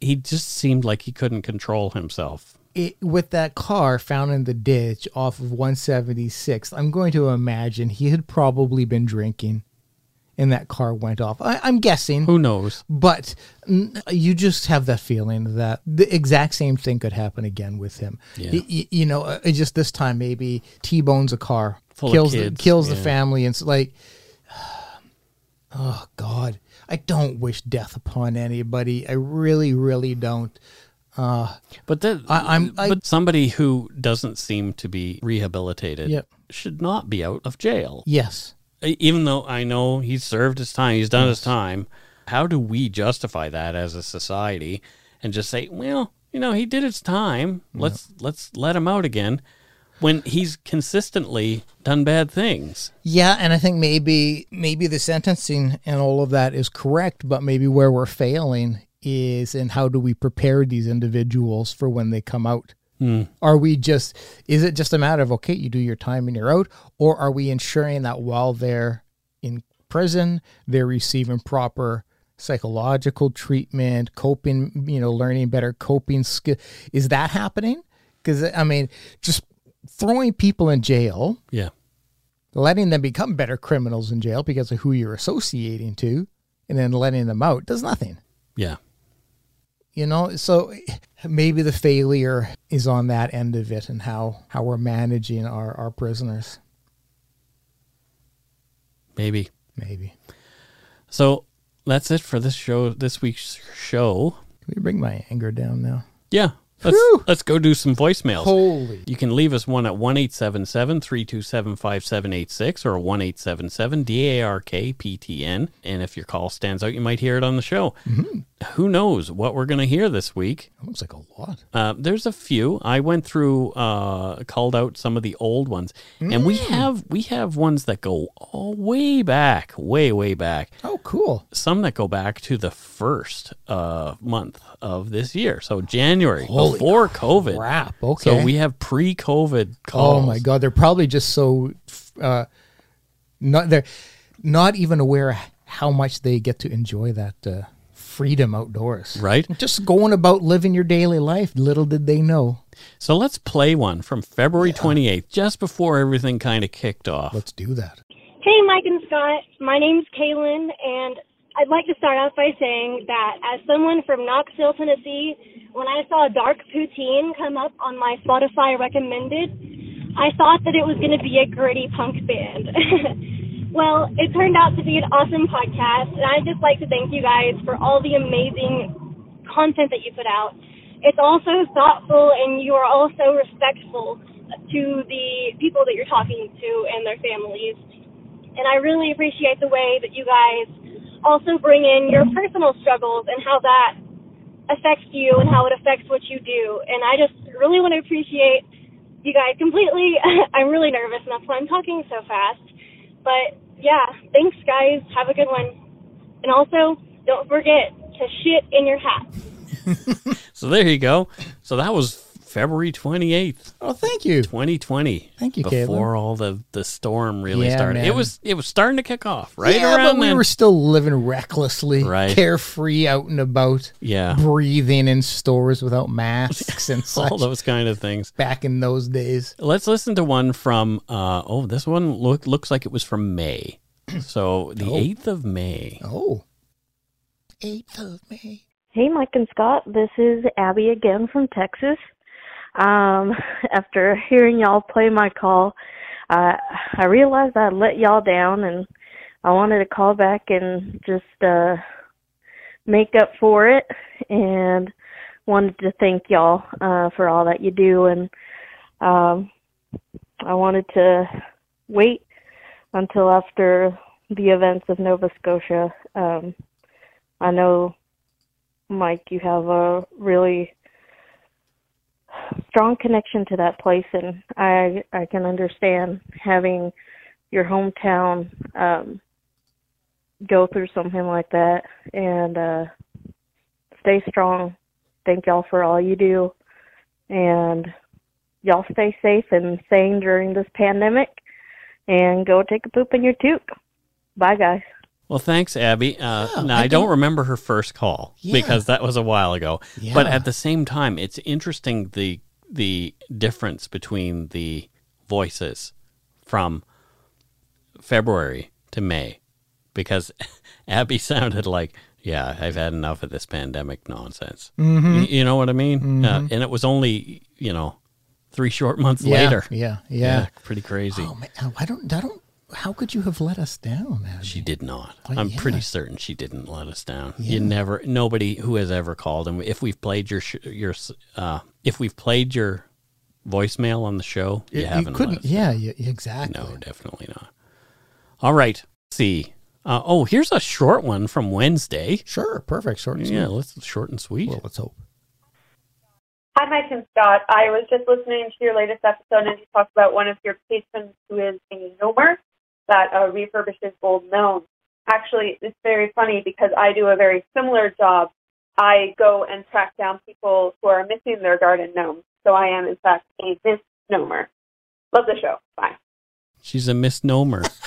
A: He just seemed like he couldn't control himself.
B: it, with that car found in the ditch off of 176, I'm going to imagine he had probably been drinking and that car went off. I, I'm guessing.
A: Who knows?
B: But you just have that feeling that the exact same thing could happen again with him.
A: Yeah.
B: Y- you know, uh, just this time maybe T-bones a car,
A: Full
B: kills the, kills the family, and it's like, oh God, I don't wish death upon anybody. I really, really don't.
A: But that
B: I- I'm- I-
A: but somebody who doesn't seem to be rehabilitated
B: Yep.
A: should not be out of jail.
B: Yes.
A: Even though I know he's served his time, he's done his time. How do we justify that as a society and just say, well, you know, he did his time. Let's let's let him out again when he's consistently done bad things.
B: Yeah, and I think maybe maybe the sentencing and all of that is correct, but maybe where we're failing is in how do we prepare these individuals for when they come out? Hmm. Are we just is it just a matter of okay, you do your time and you're out, or are we ensuring that while they're in prison, they're receiving proper psychological treatment, coping, you know, learning better coping skill? Is that happening? Because I mean, just throwing people in jail
A: Yeah.
B: letting them become better criminals in jail because of who you're associating to and then letting them out does nothing
A: Yeah.
B: You know so maybe the failure is on that end of it and how how we're managing our our prisoners
A: Maybe.
B: maybe
A: So that's it for this show this week's show.
B: can we bring my anger down now
A: Yeah. Let's
B: Whew.
A: let's go do some voicemails.
B: holy
A: You can leave us one at 1 327 5786 or 1 DARK PTN. And if your call stands out, you might hear it on the show. Mm-hmm. Who knows what we're going to hear this week?
B: that looks like a lot
A: Uh, there's a few. I went through, uh, called out some of the old ones, and we have we have ones that go all way back, way way back.
B: oh cool
A: Some that go back to the first uh, month of this year, so January
B: Holy
A: before COVID.
B: crap okay
A: So we have pre-COVID calls.
B: oh my god they're probably just so uh not they're not even aware how much they get to enjoy that uh freedom outdoors
A: Right.
B: just going about living your daily life little did they know
A: So let's play one from February 28th, just before everything kind of kicked off.
B: let's do that
E: Hey, Mike and Scott. My name's Kaylin, and I'd like to start off by saying that as someone from Knoxville, Tennessee, when I saw Dark Poutine come up on my Spotify recommended, I thought that it was going to be a gritty punk band. well, it turned out to be an awesome podcast, and I'd just like to thank you guys for all the amazing content that you put out. It's also thoughtful, and you are also respectful to the people that you're talking to and their families and I really appreciate the way that you guys also bring in your personal struggles and how that affects you and how it affects what you do. And I just really want to appreciate you guys completely. I'm really nervous, and that's why I'm talking so fast. But yeah, thanks, guys. Have a good one. And also, don't forget to shit in your hat.
A: So there you go. So that was February 28th,
B: oh thank you
A: 2020.
B: Thank you,
A: Before all the, the storm really
B: Yeah,
A: started. It was it was starting to kick off, right
B: yeah,
A: around
B: but we
A: then.
B: were still living recklessly,
A: Right.
B: carefree, out and about,
A: yeah.
B: breathing in stores without masks and such.
A: All those kind of things.
B: back in those days.
A: Let's listen to one from uh oh, this one look looks like it was from May. So the
B: Oh.
A: 8th of May.
B: Oh, 8th of May.
F: Hey, Mike and Scott. This is Abby again from Texas. Um, after hearing y'all play my call, uh, I realized I let y'all down, and I wanted to call back and just uh, make up for it and wanted to thank y'all uh, for all that you do, and um, I wanted to wait until after the events of Nova Scotia. Um, I know, Mike, you have a really strong connection to that place, and I I can understand having your hometown um, go through something like that. And uh, stay strong. Thank y'all for all you do, and y'all stay safe and sane during this pandemic. And go take a poop in your toque. Bye, guys.
A: Well, thanks, Abby. Uh,
B: Yeah,
A: now,
B: I
A: I don't remember her first call
B: Yeah.
A: because that was a while ago. But at the same time, it's interesting the the difference between the voices from February to May because Abby sounded like, yeah, I've had enough of this pandemic nonsense.
B: Mm-hmm.
A: Y- You know what I mean? Uh, and it was only, you know, three short months
B: Yeah,
A: later.
B: Yeah, yeah.
A: pretty crazy.
B: Oh man, I don't, I don't. How could you have let us down? Abby?
A: She did not. I'm
B: yeah.
A: pretty certain she didn't let us down.
B: Yeah.
A: You never. Nobody who has ever called, and if we've played your sh- your uh, if we've played your voicemail on the show, you,
B: You-
A: haven't. let
B: couldn't.
A: us
B: Yeah, yeah, exactly.
A: No, definitely not. All right. See. Uh, oh, here's a short one from Wednesday.
B: Sure, perfect. Short and
A: Yeah,
B: sweet.
A: let's short and sweet.
B: Well, let's hope.
G: Hi, Mike and Scott. I was just listening to your latest episode, and you talked about one of your patrons who is a gnomer that uh, refurbishes old gnomes. Actually, it's very funny because I do a very similar job. I go and track down people who are missing their garden gnomes. So I am, in fact, a misnomer. Love the show. Bye.
A: She's a misnomer.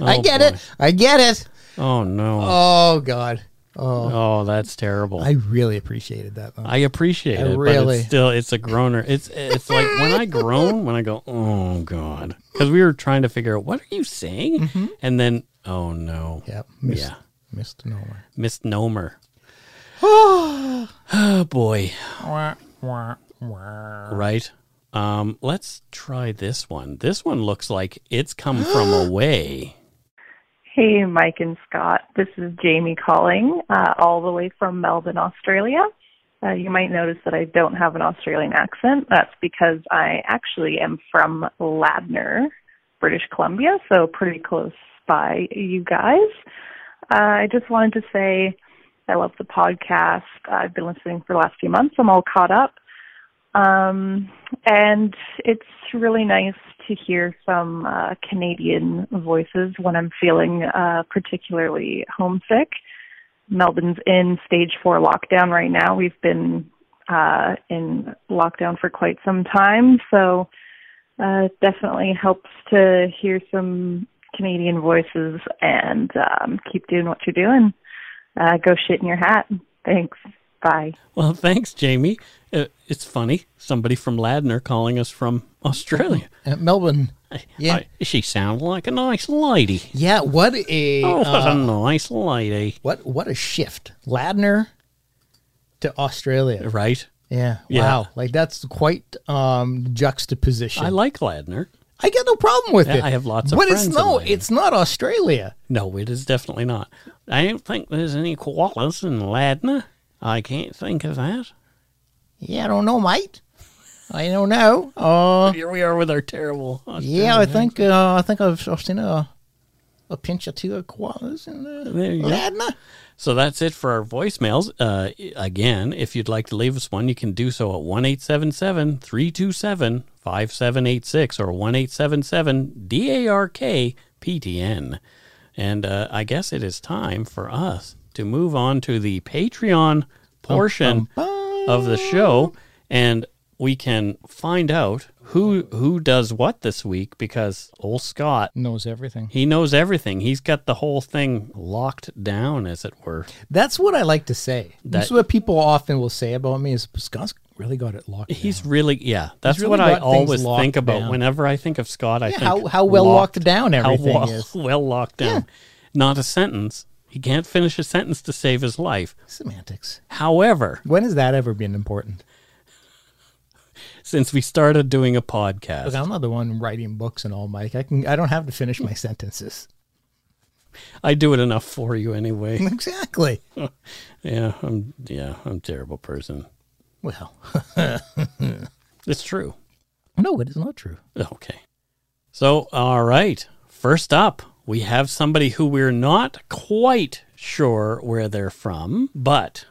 B: I
A: Oh,
B: get
A: boy.
B: it. I get it.
A: Oh no.
B: Oh God. Oh,
A: Oh, that's terrible.
B: I really appreciated that. Though.
A: I appreciate
B: I
A: it, but
B: really-
A: it's still it's a groaner. It's it's like when I groan, when I go, oh god, because we were trying to figure out what are you saying, and then oh no,
B: yep. Mis-
A: yeah,
B: Misnomer.
A: misnomer. oh boy, right. Um, let's try this one. This one looks like it's come from away.
H: Hey, Mike and Scott. This is Jamie calling, uh, all the way from Melbourne, Australia. Uh, you might notice that I don't have an Australian accent. That's because I actually am from Ladner, British Columbia, so pretty close by you guys. Uh, I just wanted to say I love the podcast. I've been listening for the last few months. I'm all caught up. Um, and it's really nice to hear some uh, Canadian voices when I'm feeling uh, particularly homesick. Melbourne's in stage four lockdown right now. We've been uh, in lockdown for quite some time, so uh, it definitely helps to hear some Canadian voices and um, keep doing what you're doing. Uh, go shit in your hat. Thanks. Bye.
A: Well, thanks, Jamie. Uh, it's funny, somebody from Ladner calling us from Australia.
B: Uh, Melbourne. Yeah.
A: I- she sounded like a nice lady.
B: Yeah. What a
A: Oh, what a
B: uh,
A: nice lady,
B: what what a shift. Ladner to Australia.
A: right?
B: Yeah.
A: Yeah.
B: Wow. Like that's quite um juxtaposition.
A: I like Ladner.
B: I get no problem with
A: Yeah,
B: it.
A: I have lots of
B: But
A: friends
B: it's no,
A: Ladner.
B: it's not Australia.
A: No, it is definitely not. I don't think there's any koalas in Ladner. I can't think of that.
B: Yeah, I don't know, mate. I don't know. Uh,
A: Here we are with our terrible.
B: yeah, I think uh, I think I've, I've seen a a pinch or two of koalas in the
A: There you go.
B: Ladner.
A: So that's it for our voicemails. Uh, again, if you'd like to leave us one, you can do so at 1 877 327 5786 or 1 877 DARK PTN. And uh, I guess it is time for us to move on to the Patreon portion of the show. And we can find out who who does what this week because old Scott
B: Knows everything.
A: he knows everything. He's got the whole thing locked down, as it were.
B: That's what I like to say.
A: That-
B: That's what people often will say about me is Scott's really got it locked.
A: He's
B: down.
A: really, yeah. That's
B: really
A: what I always think about
B: down.
A: whenever I think of Scott. I
B: Yeah,
A: think
B: how- how well locked down everything
A: how well,
B: is.
A: Well locked down. Not a sentence. He can't finish a sentence to save his life.
B: semantics.
A: However,
B: When has that ever been important?
A: since we started doing a podcast,
B: Look, I'm not the one writing books and all, Mike. I can. I don't have to finish my sentences.
A: I do it enough for you anyway.
B: exactly.
A: yeah, I'm yeah, I'm a terrible person.
B: Well,
A: It's true.
B: no, it is not true.
A: Okay. So, all right. First up, we have somebody who we're not quite sure where they're from, but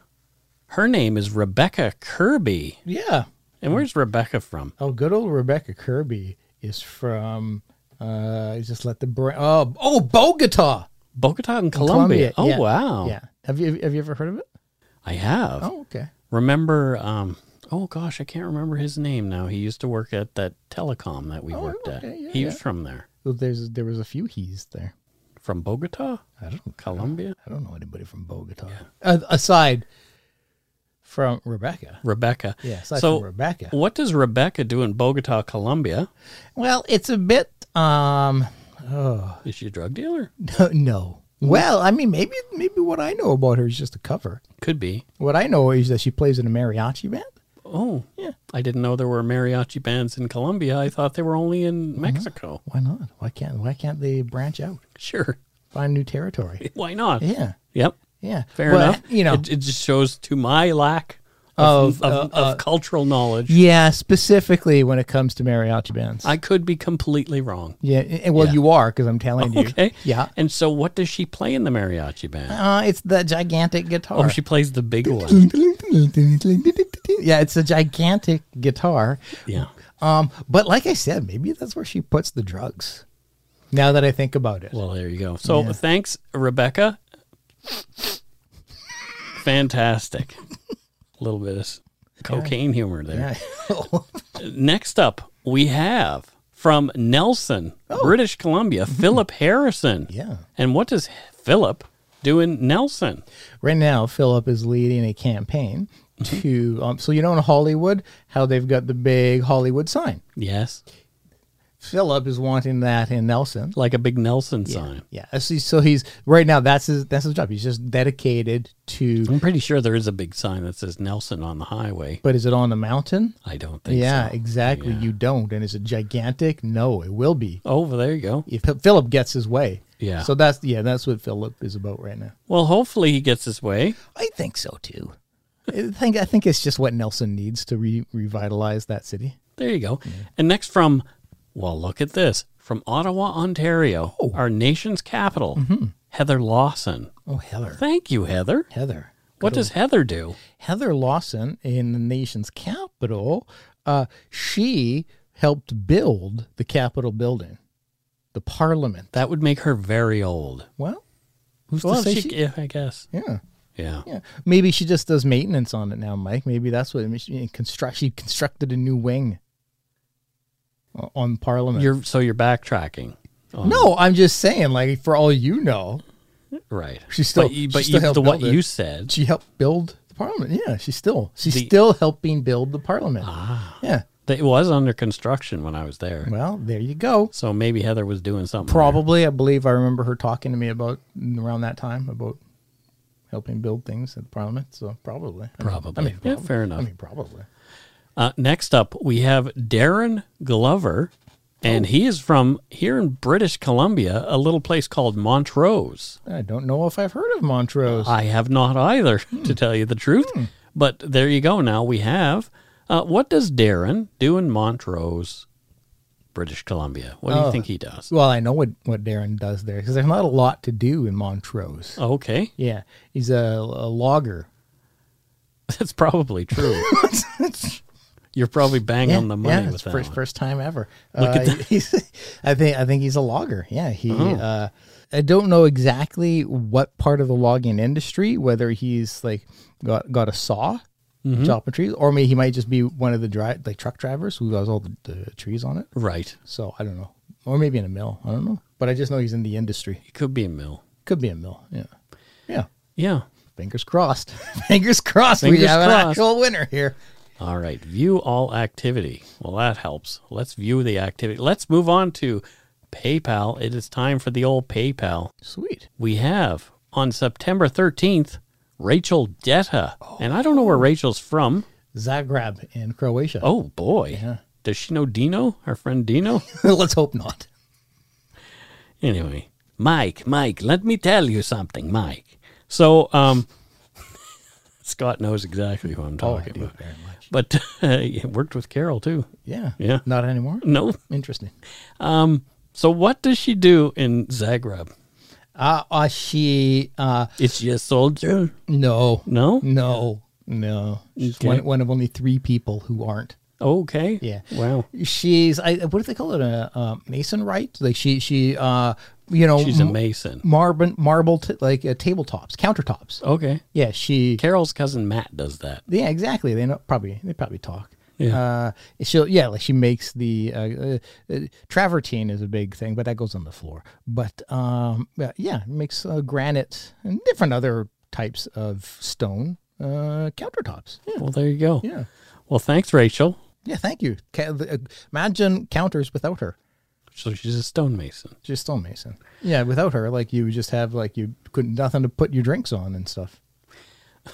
A: her name is Rebecca Kirby.
B: Yeah.
A: And where's Rebecca from?
B: Oh, good old Rebecca Kirby is from. Uh, just let the brain. Oh, oh, Bogota,
A: Bogota in Colombia. Oh,
B: Yeah.
A: wow.
B: Yeah. Have you have you ever heard of it?
A: I have.
B: Oh, okay.
A: Remember, um, oh gosh, I can't remember his name now. He used to work at that telecom that we
B: Oh,
A: worked at.
B: okay, yeah,
A: he was from there.
B: Well, there's there was a few he's there.
A: From Bogota?
B: I don't
A: Colombia?
B: I don't know anybody from Bogota. Uh, aside from Rebecca.
A: Rebecca.
B: Yeah,
A: so,
B: Rebecca.
A: what does Rebecca do in Bogota, Colombia?
B: Well, it's a bit um oh
A: Is she a drug dealer?
B: no. Well, I mean maybe maybe what I know about her is just a cover.
A: Could be.
B: What I know is that she plays in a mariachi band.
A: Oh,
B: Yeah.
A: I didn't know there were mariachi bands in Colombia. I thought they were only in. Mexico.
B: Why not? Why can't why can't they branch out?
A: Sure.
B: Find new territory.
A: Why not?
B: Yeah.
A: Yep.
B: Yeah.
A: Fair
B: But,
A: enough.
B: You know,
A: it, it just shows to my lack of,
B: Of,
A: of,
B: uh,
A: of
B: uh,
A: cultural knowledge.
B: yeah, specifically when it comes to mariachi bands.
A: I could be completely wrong.
B: yeah, and- well,
A: Yeah.
B: you are because I'm telling you.
A: Okay.
B: Yeah.
A: And so, what does she play in the mariachi band?
B: Uh, it's the gigantic guitar.
A: Oh, she plays the big one.
B: yeah, it's a gigantic guitar.
A: Yeah.
B: Um, but like I said, maybe that's where she puts the drugs. Now that I think about it.
A: Well, there you go. So,
B: Yeah.
A: thanks, Rebecca. Fantastic. A little bit of cocaine humor there.
B: yeah.
A: Next up, we have from Nelson, British Columbia, Philip Harrison.
B: yeah.
A: And what does Philip do in Nelson?
B: Right now, Philip is leading a campaign to. Um, so you know in Hollywood how they've got the big Hollywood sign.
A: Yes,
B: Philip is wanting that in Nelson.
A: like a big Nelson sign.
B: Yeah. Uh, so, so he's right now. That's his. That's his job. He's just dedicated to.
A: I'm pretty sure there is a big sign that says Nelson on the highway.
B: But is it on the mountain?
A: I don't think
B: Yeah,
A: so.
B: exactly.
A: Yeah.
B: You don't. And is it gigantic? No, it will be.
A: Oh, well, there you go.
B: If Philip gets his way.
A: Yeah.
B: So that's yeah, that's what Philip is about right now.
A: Well, hopefully he gets his way.
B: I think so too. I think I think it's just what Nelson needs to re- revitalize that city.
A: There you go. And next from, well, look at this. From Ottawa, Ontario, our nation's capital, Heather Lawson.
B: Oh, Heather.
A: Thank you, Heather.
B: Heather.
A: What does Heather do?
B: Heather Lawson in the nation's capital, uh, she helped build the Capitol building, the Parliament.
A: That would make her very old.
B: Well, who's
A: Well,
B: to say
A: she,
B: she?
A: yeah, I guess.
B: Yeah,
A: Yeah.
B: yeah. Maybe she just does maintenance on it now, Mike. Maybe that's what she construct. She constructed a new wing on Parliament.
A: You're so you're backtracking. on-
B: no, I'm just saying, like for all you know,
A: right.
B: She's still-
A: but, you-
B: she
A: but
B: still
A: you,
B: helped
A: the, what
B: build it.
A: you said.
B: she helped build the Parliament. Yeah, she's still she's
A: The-
B: still helping build the Parliament.
A: Ah,
B: Yeah.
A: that it was under construction when I was there.
B: Well, there you go.
A: So maybe Heather was doing something. there.
B: Probably, I believe I remember her talking to me about around that time about helping build things at the Parliament. So probably, I mean-
A: Probably.
B: I mean,
A: Yeah, fair
B: I
A: enough.
B: mean, probably.
A: Uh, next up, we have Darren Glover, and he is from here in British Columbia, a little place called Montrose.
B: I don't know if I've heard of Montrose.
A: I have not either, to tell you the truth. But there you go. Now we have. Uh, what does Darren do in Montrose, British Columbia? What do you
B: Oh.
A: think he does?
B: well, I know what what Darren does there because there's not a lot to do in Montrose.
A: Okay,
B: Yeah, he's a, a logger.
A: that's probably true. You're probably bang
B: yeah,
A: on the money
B: yeah,
A: with that
B: first
A: one.
B: first time ever.
A: Look
B: uh,
A: at that.
B: I think I think he's a logger. Yeah, he.
A: Oh.
B: Uh, I don't know exactly what part of the logging industry, whether he's like got got a saw
A: Mm-hmm.
B: chopping trees, or maybe he might just be one of the dri- like truck drivers who has all the, the trees on it.
A: Right.
B: So I don't know, or maybe in a mill. I don't know, but I just know he's in the industry.
A: It could be a mill.
B: Could be a mill. Yeah, yeah.
A: Yeah.
B: Fingers crossed. Fingers crossed. we
A: Fingers
B: have an actual winner here.
A: All right. View all activity. Well, that helps. Let's view the activity. Let's move on to PayPal. It is time for the old PayPal.
B: Sweet.
A: We have on September 13th, Rachel Detta. And I don't know where Rachel's from.
B: Zagreb in Croatia.
A: Oh, boy.
B: Yeah.
A: Does she know Dino, our friend Dino?
B: Let's hope not.
A: anyway, Mike, Mike, let me tell you something, Mike. So, um, Scott knows exactly who I'm
B: Oh,
A: talking
B: do
A: about.
B: very much.
A: But uh, he worked with Carol too.
B: Yeah.
A: Yeah.
B: Not anymore.
A: No.
B: Interesting.
A: Um. So what does she do in Zagreb?
B: Uh, uh she uh
A: Is she a soldier?
B: no
A: No.
B: no no. She's
A: Okay.
B: one one of only three people who aren't.
A: Okay.
B: Yeah.
A: Wow.
B: She's I what do they call it a uh, mason right? Like she she uh you know
A: She's a mason.
B: marble marble t- like uh, tabletops countertops.
A: Okay.
B: Yeah, she
A: Carol's cousin Matt does that.
B: Yeah, exactly. They know probably they probably talk.
A: Yeah.
B: Uh, she'll yeah, like she makes the uh, uh, travertine is a big thing, but that goes on the floor. But um, yeah, makes uh, granite and different other types of stone uh, countertops. Yeah,
A: Well, there you go.
B: yeah,
A: Well, thanks, Rachel.
B: yeah. Thank you. Imagine counters without her.
A: So she's a stonemason.
B: She's a stonemason. Yeah, without her, like you just have like you couldn't nothing to put your drinks on and stuff.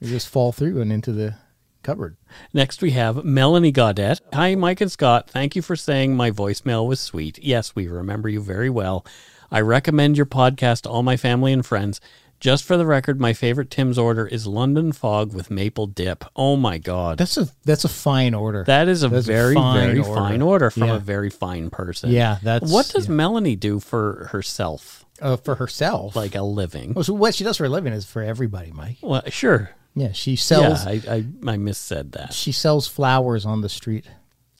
B: You just fall through and into the cupboard.
A: Next, we have Melanie Gaudette. Hi, Mike and Scott. Thank you for saying my voicemail was sweet. Yes, we remember you very well. I recommend your podcast to all my family and friends. Just for the record, my favorite Tim's order is London Fog with maple dip. Oh my God.
B: That's a that's a fine order.
A: That is a
B: That's a
A: very,
B: fine
A: very
B: order.
A: fine order from
B: Yeah.
A: a very fine person.
B: Yeah, that's-
A: What does
B: yeah.
A: Melanie do for herself,
B: uh, for herself.
A: like a living?
B: Well, so what she does for a living is for everybody, Mike.
A: Well, sure.
B: Yeah, she sells
A: yeah, I, I, I missaid that.
B: she sells flowers on the street.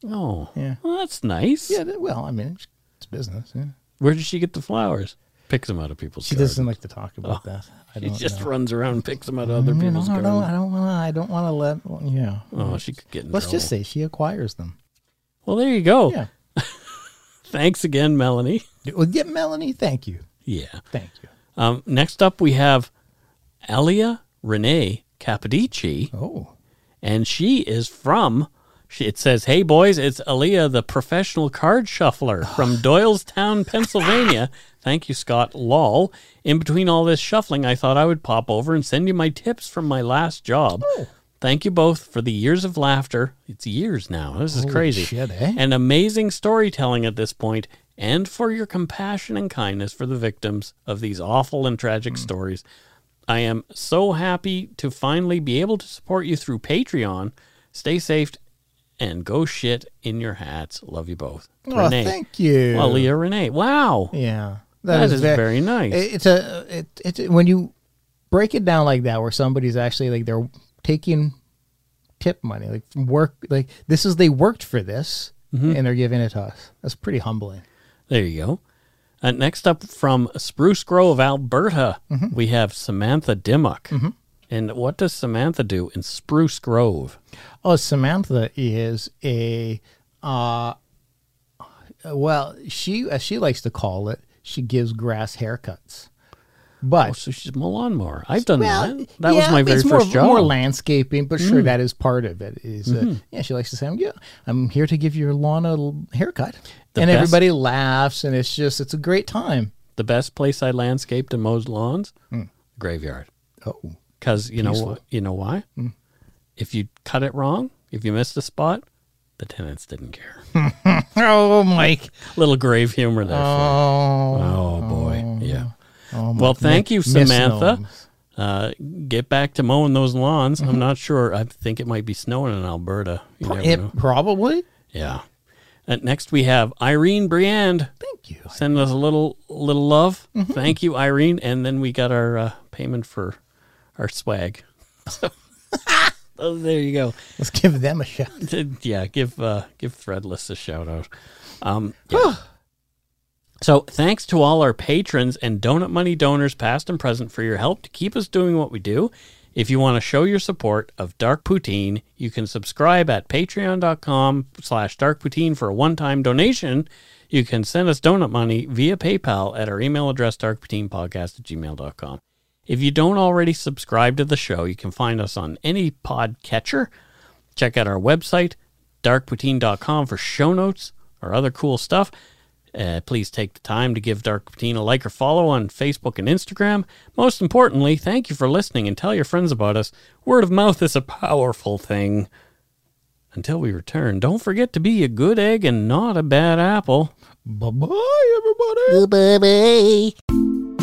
A: Oh,
B: Yeah.
A: Well, that's nice.
B: Yeah, well, I mean, it's, it's business. Yeah.
A: Where does she get the flowers? Picks them out of people's
B: She
A: gardens.
B: doesn't like to talk about that. I
A: She just
B: know.
A: runs around and picks them out of other
B: You
A: people's
B: I don't. I don't want. I don't want to let. Yeah.
A: Oh, she could get
B: Let's just say she acquires them.
A: Well, there you go.
B: Yeah.
A: Thanks again, Melanie.
B: Well, get Melanie. Thank you.
A: Yeah.
B: Thank you.
A: Um, next up, we have Elia Renee Capodici,
B: Oh.
A: and she is from. It says, "Hey boys, it's Elia, the professional card shuffler from Doylestown, Pennsylvania." Thank you, Scott. Lol. In between all this shuffling, I thought I would pop over and send you my tips from my last job. Thank you both for the years of laughter. It's years now. This is
B: Holy
A: crazy.
B: shit, eh?
A: And amazing storytelling at this point, and for your compassion and kindness for the victims of these awful and tragic stories. I am so happy to finally be able to support you through Patreon. Stay safe and go shit in your hats. Love you both.
B: Oh, thank you.
A: Well, Leah Renee. Wow.
B: Yeah,
A: That is very nice.
B: it- It's a it, it's when you break it down like that, where somebody's actually like they're taking tip money, like from work, like this is they worked for this,
A: Mm-hmm.
B: and they're giving it to us. That's pretty humbling.
A: There you go. Uh, next up from Spruce Grove, Alberta,
B: Mm-hmm.
A: we have Samantha Dimmock. And what does Samantha do in Spruce Grove?
B: Oh, Samantha is a uh, well, she as she likes to call it, she gives grass haircuts. But
A: Oh, so she's a lawnmower. I've done
B: Well,
A: that. That was my very
B: it's more,
A: first job. Mm.
B: More landscaping, but sure, that is part of it. Is uh,
A: Mm-hmm.
B: yeah, she likes to say, "I'm "Yeah, I'm here to give your lawn a haircut,"
A: The
B: and
A: best-
B: everybody laughs, and it's just it's a great time.
A: the best place I landscaped and mowed lawns,
B: Hmm.
A: graveyard.
B: Oh,
A: Because you know
B: Peaceful.
A: Wh- you know why? If you cut it wrong, if you missed a spot, the tenants didn't care.
B: oh, Mike.
A: Little grave humor there.
B: Oh,
A: Oh boy, yeah.
B: oh,
A: Well, thank you, Samantha. Uh, get back to mowing those lawns.
B: Mm-hmm.
A: I'm not sure. I think it might be snowing in Alberta.
B: It-
A: know.
B: probably.
A: Yeah. Uh, next we have Irene Briand.
B: Thank you.
A: Send us a little little love.
B: Mm-hmm.
A: Thank you, Irene. And then we got our uh, payment for our swag. Oh, there you go.
B: Let's give them a shout.
A: yeah, give uh, give Threadless a shout out. Um, yeah. so thanks to all our patrons and donut money donors, past and present, for your help to keep us doing what we do. If you want to show your support of Dark Poutine, you can subscribe at patreon.com slash darkpoutine for a one-time donation. You can send us donut money via PayPal at our email address, darkpoutinepodcast at gmail.com. If you don't already subscribe to the show, you can find us on any podcatcher. Check out our website, darkpoutine.com, for show notes or other cool stuff. Uh, please take the time to give Dark Poutine a like or follow on Facebook and Instagram. Most importantly, thank you for listening and tell your friends about us. Word of mouth is a powerful thing. Until we return, don't forget to be a good egg and not a bad apple.
B: Bye bye, everybody.
I: Bye bye.